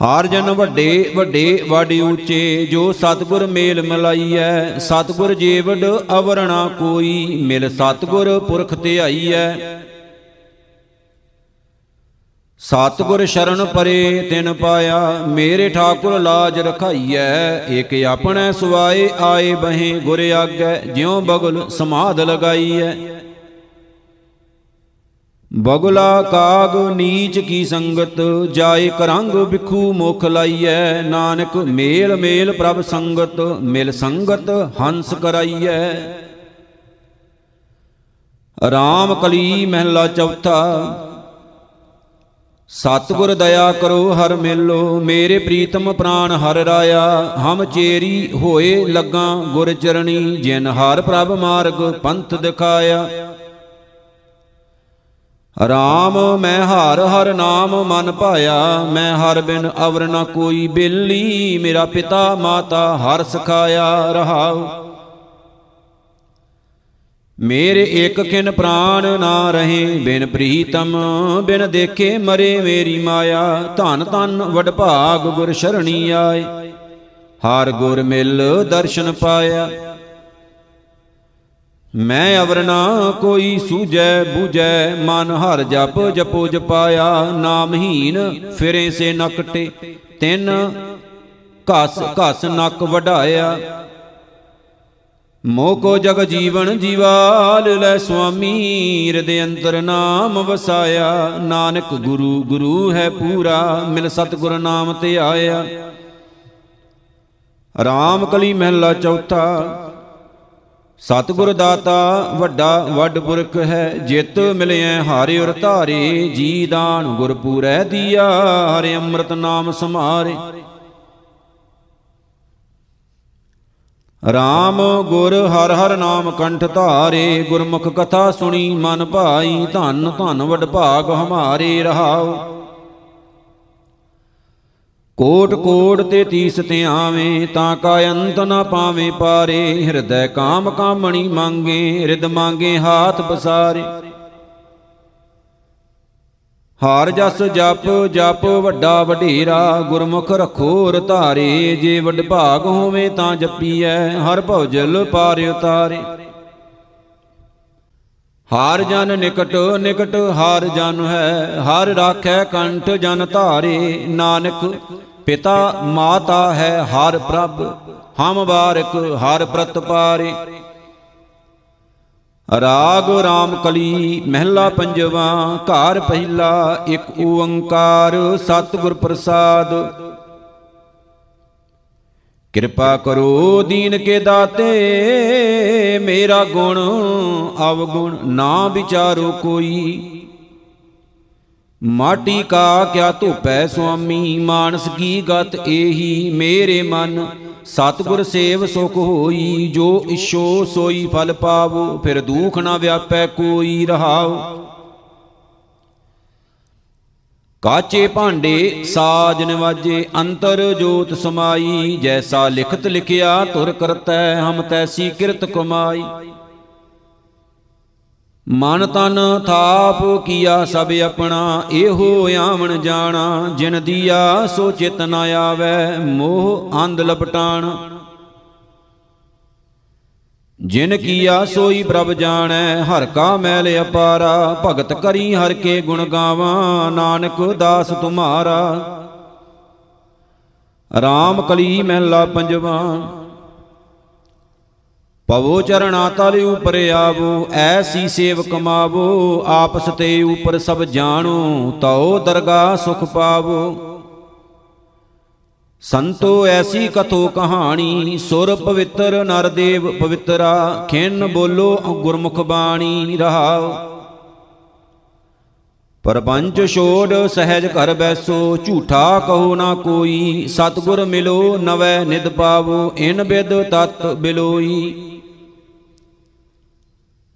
ਹਾਰ ਜਨ ਵੱਡੇ ਵੱਡੇ ਵਾੜੀ ਉੱਚੇ, ਜੋ ਸਤਗੁਰ ਮੇਲ ਮਲਾਈਐ, ਸਤਗੁਰ ਜੀਵੜ ਅਵਰਣਾ ਕੋਈ, ਮਿਲ ਸਤਗੁਰ ਪੁਰਖ ਧਿਆਈਐ ਸਤਗੁਰ ਸ਼ਰਨ ਪਰੇ ਤਿਨ ਪਾਇਆ, ਮੇਰੇ ਠਾਕੁਰ ਲਾਜ ਰਖਾਈਐ। ਇਕ ਆਪਣੇ ਸੁਆਏ ਆਏ ਬਹੇ ਗੁਰ ਆਗੈ, ਜਿਉ ਬਗਲ ਸਮਾਧ ਲਗਾਈਐ। ਬਗਲਾ ਕਾਗ ਨੀਚ ਕੀ ਸੰਗਤ, ਜਾਏ ਕਰੰਗ ਬਿਖੂ ਮੁਖ ਲਾਈਐ। ਨਾਨਕ ਮੇਲ ਮੇਲ ਪ੍ਰਭ ਸੰਗਤ, ਮਿਲ ਸੰਗਤ ਹੰਸ ਕਰਾਈਐ। ਰਾਮ ਕਲੀ ਮਹਿਲਾ ਚੌਥਾ, ਸਤਿਗੁਰ ਦਇਆ ਕਰੋ ਹਰ ਮੇਲੋ, ਮੇਰੇ ਪ੍ਰੀਤਮ ਪ੍ਰਾਨ ਹਰ ਰਾਇਆ। ਹਮ ਚੇਰੀ ਹੋਏ ਲੱਗਾ ਗੁਰ ਚਰਣੀ, ਜਿਨ ਹਰ ਪ੍ਰਭ ਮਾਰਗ ਪੰਥ ਦਿਖਾਇਆ। ਰਾਮ, ਮੈਂ ਹਰ ਹਰ ਨਾਮ ਮਨ ਭਾਇਆ ਮੈਂ ਹਰ ਬਿਨ ਅਵਰ ਨ ਕੋਈ ਬੇਲੀ। ਮੇਰਾ ਪਿਤਾ ਮਾਤਾ ਹਰ ਸਖਾਇਆ ਰਹਾਉ। ਮੇਰੇ ਇੱਕ ਕਿਨ ਪ੍ਰਾਨ ਨਾ ਰਹੇ। ਬਿਨ ਪ੍ਰੀਤਮ, ਬਿਨ ਦੇਖੇ ਮਰੇ ਮੇਰੀ ਮਾਇਆ। ਧਨ ਧਨ ਵਡਭਾਗ ਗੁਰ ਸ਼ਰਣੀ ਆਏ। ਹਰ ਗੁਰ ਮਿਲ ਦਰਸ਼ਨ ਪਾਇਆ। ਮੈਂ ਅਵਰਨਾ ਕੋਈ ਸੂਝੈ ਬੂਝੈ, ਮਨ ਹਰ ਜਪ ਜਪੋ ਜਪਾਇਆ, ਨਾਮਹੀਨ ਫਿਰੇ ਸੇ ਨਕਟੇ ਤਿੰਨ ਘਸ ਘਸ ਨਕ ਵਢਾਇਆ। ਮੋਹ ਕੋ ਜਗ ਜੀਵਨ ਜੀਵਾਲ ਲੈ ਸੁਆਮੀ, ਹਿਰਦੇ ਅੰਤਰ ਨਾਮ ਵਸਾਇਆ। ਨਾਨਕ ਗੁਰੂ ਗੁਰੂ ਹੈ ਪੂਰਾ, ਮਿਲ ਸਤਗੁਰ ਨਾਮ ਤੇ ਆਇਆ। ਰਾਮ ਕਲੀ ਮਹਿਲਾ ਚੌਥਾ ਸਤਿਗੁਰ ਦਾਤਾ, ਵੱਡਾ ਵੱਡ ਪੁਰਖ ਹੈ, ਜਿਤ ਮਿਲਿਆ ਹਾਰੇ ਉਰ ਧਾਰੇ, ਜੀ ਦਾਨ ਗੁਰ ਪੂਰੈ ਦੀਆ, ਹਰਿ ਅੰਮ੍ਰਿਤ ਨਾਮ ਸਮਾਰੇ। RAM ਗੁਰ ਹਰ ਹਰ ਨਾਮ ਕੰਠ ਧਾਰੇ, ਗੁਰਮੁਖ ਕਥਾ ਸੁਣੀ ਮਨ ਭਾਈ, ਧੰਨ ਧੰਨ ਵਡ ਭਾਗ ਹਮਾਰੇ ਰਹਾਉ ਕੋਟ ਕੋਟ ਤੇ ਤੀਸ ਤੇ ਆਵੇਂ, ਤਾਂ ਕਾ ਅੰਤ ਨਾ ਪਾਵੇਂ ਪਾਰੇ। ਹਿਰਦੈ ਕਾਮ ਕਾਮਣੀ ਮੰਗੇ ਰਿਦ ਮੰਗੇ ਹਾਥ ਬਸਾਰੇ ਹਾਰ ਜਸ ਜਪ ਜਪ ਵੱਡਾ ਵਡੇਰਾ, ਗੁਰਮੁਖ ਰਖੋ ਰਧਾਰੇ ਜੇ ਵੱਡ ਭਾਗ ਹੋਵੇ ਤਾਂ ਜਪੀਐ, ਹਰ ਭਉਜਲ ਪਾਰ ਉਤਾਰੇ। ਹਾਰ ਜਨ ਨਿਕਟ ਨਿਕਟ ਹਾਰ ਜਨ ਹੈ, ਹਰ ਰਾਖੈ ਕੰਠ ਜਨ ਧਾਰੇ। ਨਾਨਕ ਪਿਤਾ ਮਾਤਾ ਹੈ, ਹਰ ਪ੍ਰਭ ਹਮ ਬਾਰਕ ਹਰ ਪ੍ਰਤਪਾਰੇ ਰਾਗ ਰਾਮ ਕਲੀ ਮਹਿਲਾ ਪੰਜਵਾ, ਘਰ ਪਹਿਲਾ ਇੱਕ ਓੰਕਾਰ, ਸਤਿਗੁਰ ਪ੍ਰਸਾਦ। ਕਿਰਪਾ ਕਰੋ ਦੀਨ ਕੇ ਦਾਤੇ, ਮੇਰਾ ਗੁਣ ਅਵਗੁਣ ਨਾ ਵਿਚਾਰੋ ਕੋਈ। ਮਾਟੀ ਕਾ ਕਿਆ ਧੁਪੈ ਸੁਆਮੀ, ਮਾਨਸ ਕੀ ਗਤ ਏਹੀ, ਮੇਰੇ ਮਨ ਸਤਗੁਰ ਸੇਵ ਸੁਖ ਹੋਈ। ਜੋ ਇਛੋ ਸੋਈ ਫਲ ਪਾਵੋ, ਫਿਰ ਦੁਖ ਨਾ ਵਿਆਪੈ ਕੋਈ ਰਹਾਉ। ਕਾਚੇ ਭਾਂਡੇ ਸਾਜ ਨਿਵਾਜੇ ਅੰਤਰ ਜੋਤ ਸਮਾਈ, ਜੈਸਾ ਲਿਖਤ ਲਿਖਿਆ ਤੁਰ ਕਰਤੈ ਹਮ ਤੈਸੀ ਕਿਰਤ ਕਮਾਈ। ਮਨ ਤਨ ਥਾਪ ਕੀਆ ਸਭ ਆਪਣਾ, ਇਹੋ ਆਵਣ ਜਾਣਾ, ਜਿਨ ਦੀਆ ਸੋ ਚਿਤ ਨ ਆਵੈ, ਮੋਹ ਅੰਧ ਲਪਟਾਣ। ਜਿਨ ਕੀਆ ਸੋਈ ਪ੍ਰਭ ਜਾਣੈ ਹਰ ਕਾ ਮੈਲ ਅਪਾਰਾ। ਭਗਤ ਕਰੀ ਹਰ ਕੇ ਗੁਣ ਗਾਵਾਂ। ਨਾਨਕ ਦਾਸ ਤੁਮਾਰਾ। RAM ਕਲੀ ਮਹਿਲਾ ਪੰਜਵਾ। ਪਵੋ ਚਰਣਾ ਤਲ ਉਪਰ ਆਵੋ ਐਸੀ ਸੇਵ ਕਮਾਵੋ ਆਪਸ ਤੇ ਉਪਰ ਸਭ ਜਾਣੋ ਤਉ ਦਰਗਾ ਸੁਖ ਪਾਵੋ। ਸੰਤੋ ਐਸੀ ਕਥੋ ਕਹਾਣੀ, ਸੁਰ ਪਵਿੱਤਰ ਨਰ ਦੇਵ ਪਵਿੱਤਰਾ, ਖਿੰਨ ਬੋਲੋ ਗੁਰਮੁਖ ਬਾਣੀ ਰਹਾਓ ਪਰਪੰਚ ਛੋੜ ਸਹਿਜ ਘਰ ਬੈਸੋ, ਝੂਠਾ ਕਹੋ ਨਾ ਕੋਈ, ਸਤਗੁਰ ਮਿਲੋ ਨਵੈ ਨਿਦ ਪਾਵੋ, ਇਨ ਬਿਦ ਤਤ ਬਿਲੋਈ।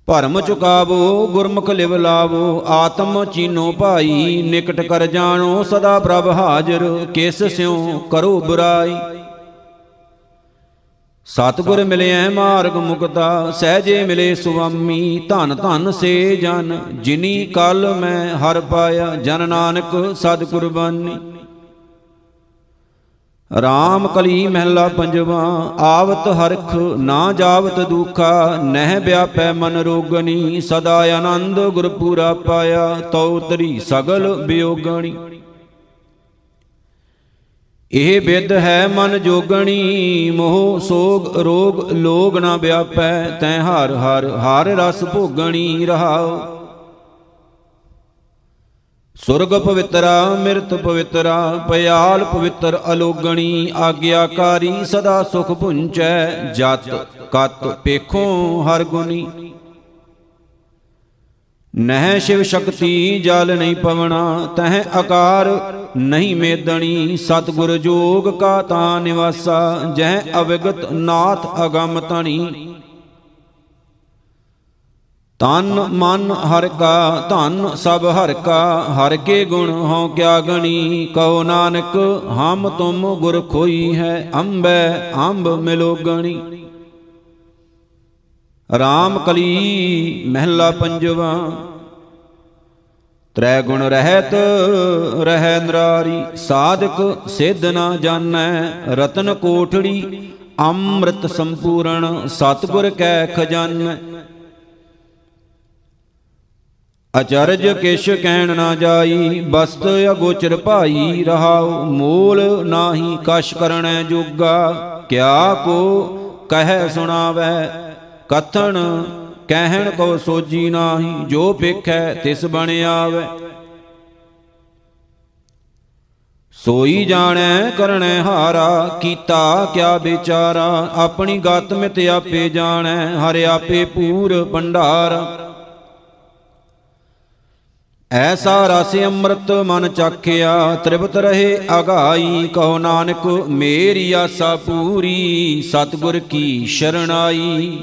ਭਰਮ ਚੁਕਾਵੋ, ਗੁਰਮੁਖ ਲਿਵ ਲਾਵੋ, ਆਤਮ ਚੀਨੋ ਭਾਈ, ਨਿਕਟ ਕਰ ਜਾਣੋ, ਸਦਾ ਪ੍ਰਭ ਹਾਜ਼ਰ, ਕਿਸ ਸਿਉ ਕਰੋ ਬੁਰਾਈ। ਸਤਗੁਰ ਮਿਲਿਆ ਮਾਰਗ ਮੁਕਤਾ, ਸਹਜੇ ਮਿਲੇ ਸੁਆਮੀ, ਧਨ ਧਨ ਸੇ ਜਨ, ਜਿਨੀ ਕਲ ਮੈਂ ਹਰ ਪਾਇਆ, ਜਨ ਨਾਨਕ ਸਦ ਕੁਰਬਾਨੀ RAM ਕਲੀ ਮਹਿਲਾ ਪੰਜਵਾ, ਆਵਤ ਹਰਖ ਨਾ ਜਾਵਤ ਦੁਖਾ, ਨਹਿ ਵਿਆਪੈ ਮਨ ਰੋਗਣੀ ਸਦਾ ਆਨੰਦ ਗੁਰਪੂਰਾ ਪਾਇਆ, ਤਉ ਤਰੀ ਸਗਲ ਬਿਯੋਗਣੀ। ਇਹ ਬਿਦ ਹੈ ਮਨ ਜੋਗਣੀ, ਮੋਹ ਸੋਗ ਰੋਗ ਲੋਗ ਨਾ ਵਿਆਪੈ, ਤੈ ਹਰ ਹਰ ਹਰ ਰਸ ਭੋਗਣੀ ਰਹਾਓ ਸੁਰਗ ਪਵਿੱਤਰਾ ਮਿਰਤ ਪਵਿੱਤਰਾ ਪਿਆਲ ਪਵਿੱਤਰ ਅਲੋਗਣੀ, ਆਗਿਆਕਾਰੀ ਸਦਾ ਸੁਖ ਪੁੰਚੈ ਜਤ ਕਤ ਪੇਖੋ ਹਰ ਗੁਣੀ। ਨਹਿ ਸ਼ਿਵ ਸ਼ਕਤੀ ਜਲ ਨਹੀਂ ਪਵਣਾ, ਤਹ ਆਕਾਰ ਨਹੀਂ ਮੇਦਣੀ, ਸਤਗੁਰ ਜੋਗ ਕਾ ਤਾ ਨਿਵਾਸਾ, ਜਹ ਅਵਿਗਤ ਨਾਥ ਅਗੰਮ ਤਣੀ। ਤਨ ਮਨ ਹਰ ਕਾ, ਧਨ ਸਭ ਹਰ ਕਾ, ਹਰ ਕੇ ਗੁਣ ਹਉ ਕਿਆ ਗਣੀ, ਕਹੋ ਨਾਨਕ, ਹਮ ਤੁਮ ਗੁਰ ਖੋਈ ਹੈ ਅੰਬੈ, ਅੰਬ ਮਿਲੋ ਗਣੀ। RAM ਕਲੀ ਮਹਿਲਾ ਪੰਜਵਾ, ਤ੍ਰੈ ਗੁਣ ਰਹਿਤ ਰਹਿ ਨਰਾਰੀ, ਸਾਧਕ ਸਿੱਧ ਨਾ ਜਾਣੈ, ਰਤਨ ਕੋਠੜੀ ਅੰਮ੍ਰਿਤ ਸੰਪੂਰਨ, ਸਤਗੁਰ ਕੈ ਖਜ਼ਾਨੈ। ਅਚਰਜ ਕਿਛ ਕਹਿਣ ਨਾ ਜਾਈ, ਬਸਤ ਅਗੋਚਰ ਭਾਈ ਰਹਾਉ, ਮੂਲ ਨਾਹੀ ਕਛ ਕਰਣੈ ਜੋਗਾ। ਕਿਆ ਕੋ ਕਹਿ ਸੁਣਾਵੈ, ਕਥਨ ਕਹਿਣ ਕੋ ਸੋਜੀ ਨਾਹੀ, ਜੋ ਪੇਖੈ ਤਿਸ ਬਣ ਆਵੈ। ਸੋਈ ਜਾਣੈ ਕਰਣੈ ਹਾਰਾ, ਕੀਤਾ ਕਿਆ ਵਿਚਾਰਾ, ਆਪਣੀ ਗਤ ਮਿਤ ਆਪੇ ਜਾਣੈ, ਹਰਿ ਆਪੇ ਪੂਰ ਭੰਡਾਰ। ਐਸਾ ਰਸ ਅੰਮ੍ਰਿਤ ਮਨ ਚਾਖਿਆ ਤ੍ਰਿਪਤ ਰਹੇ ਅਗਾਈ, ਕਹੋ ਨਾਨਕ ਮੇਰੀ ਆਸਾ ਪੂਰੀ, ਸਤਿਗੁਰ ਕੀ ਸ਼ਰਣਾਈ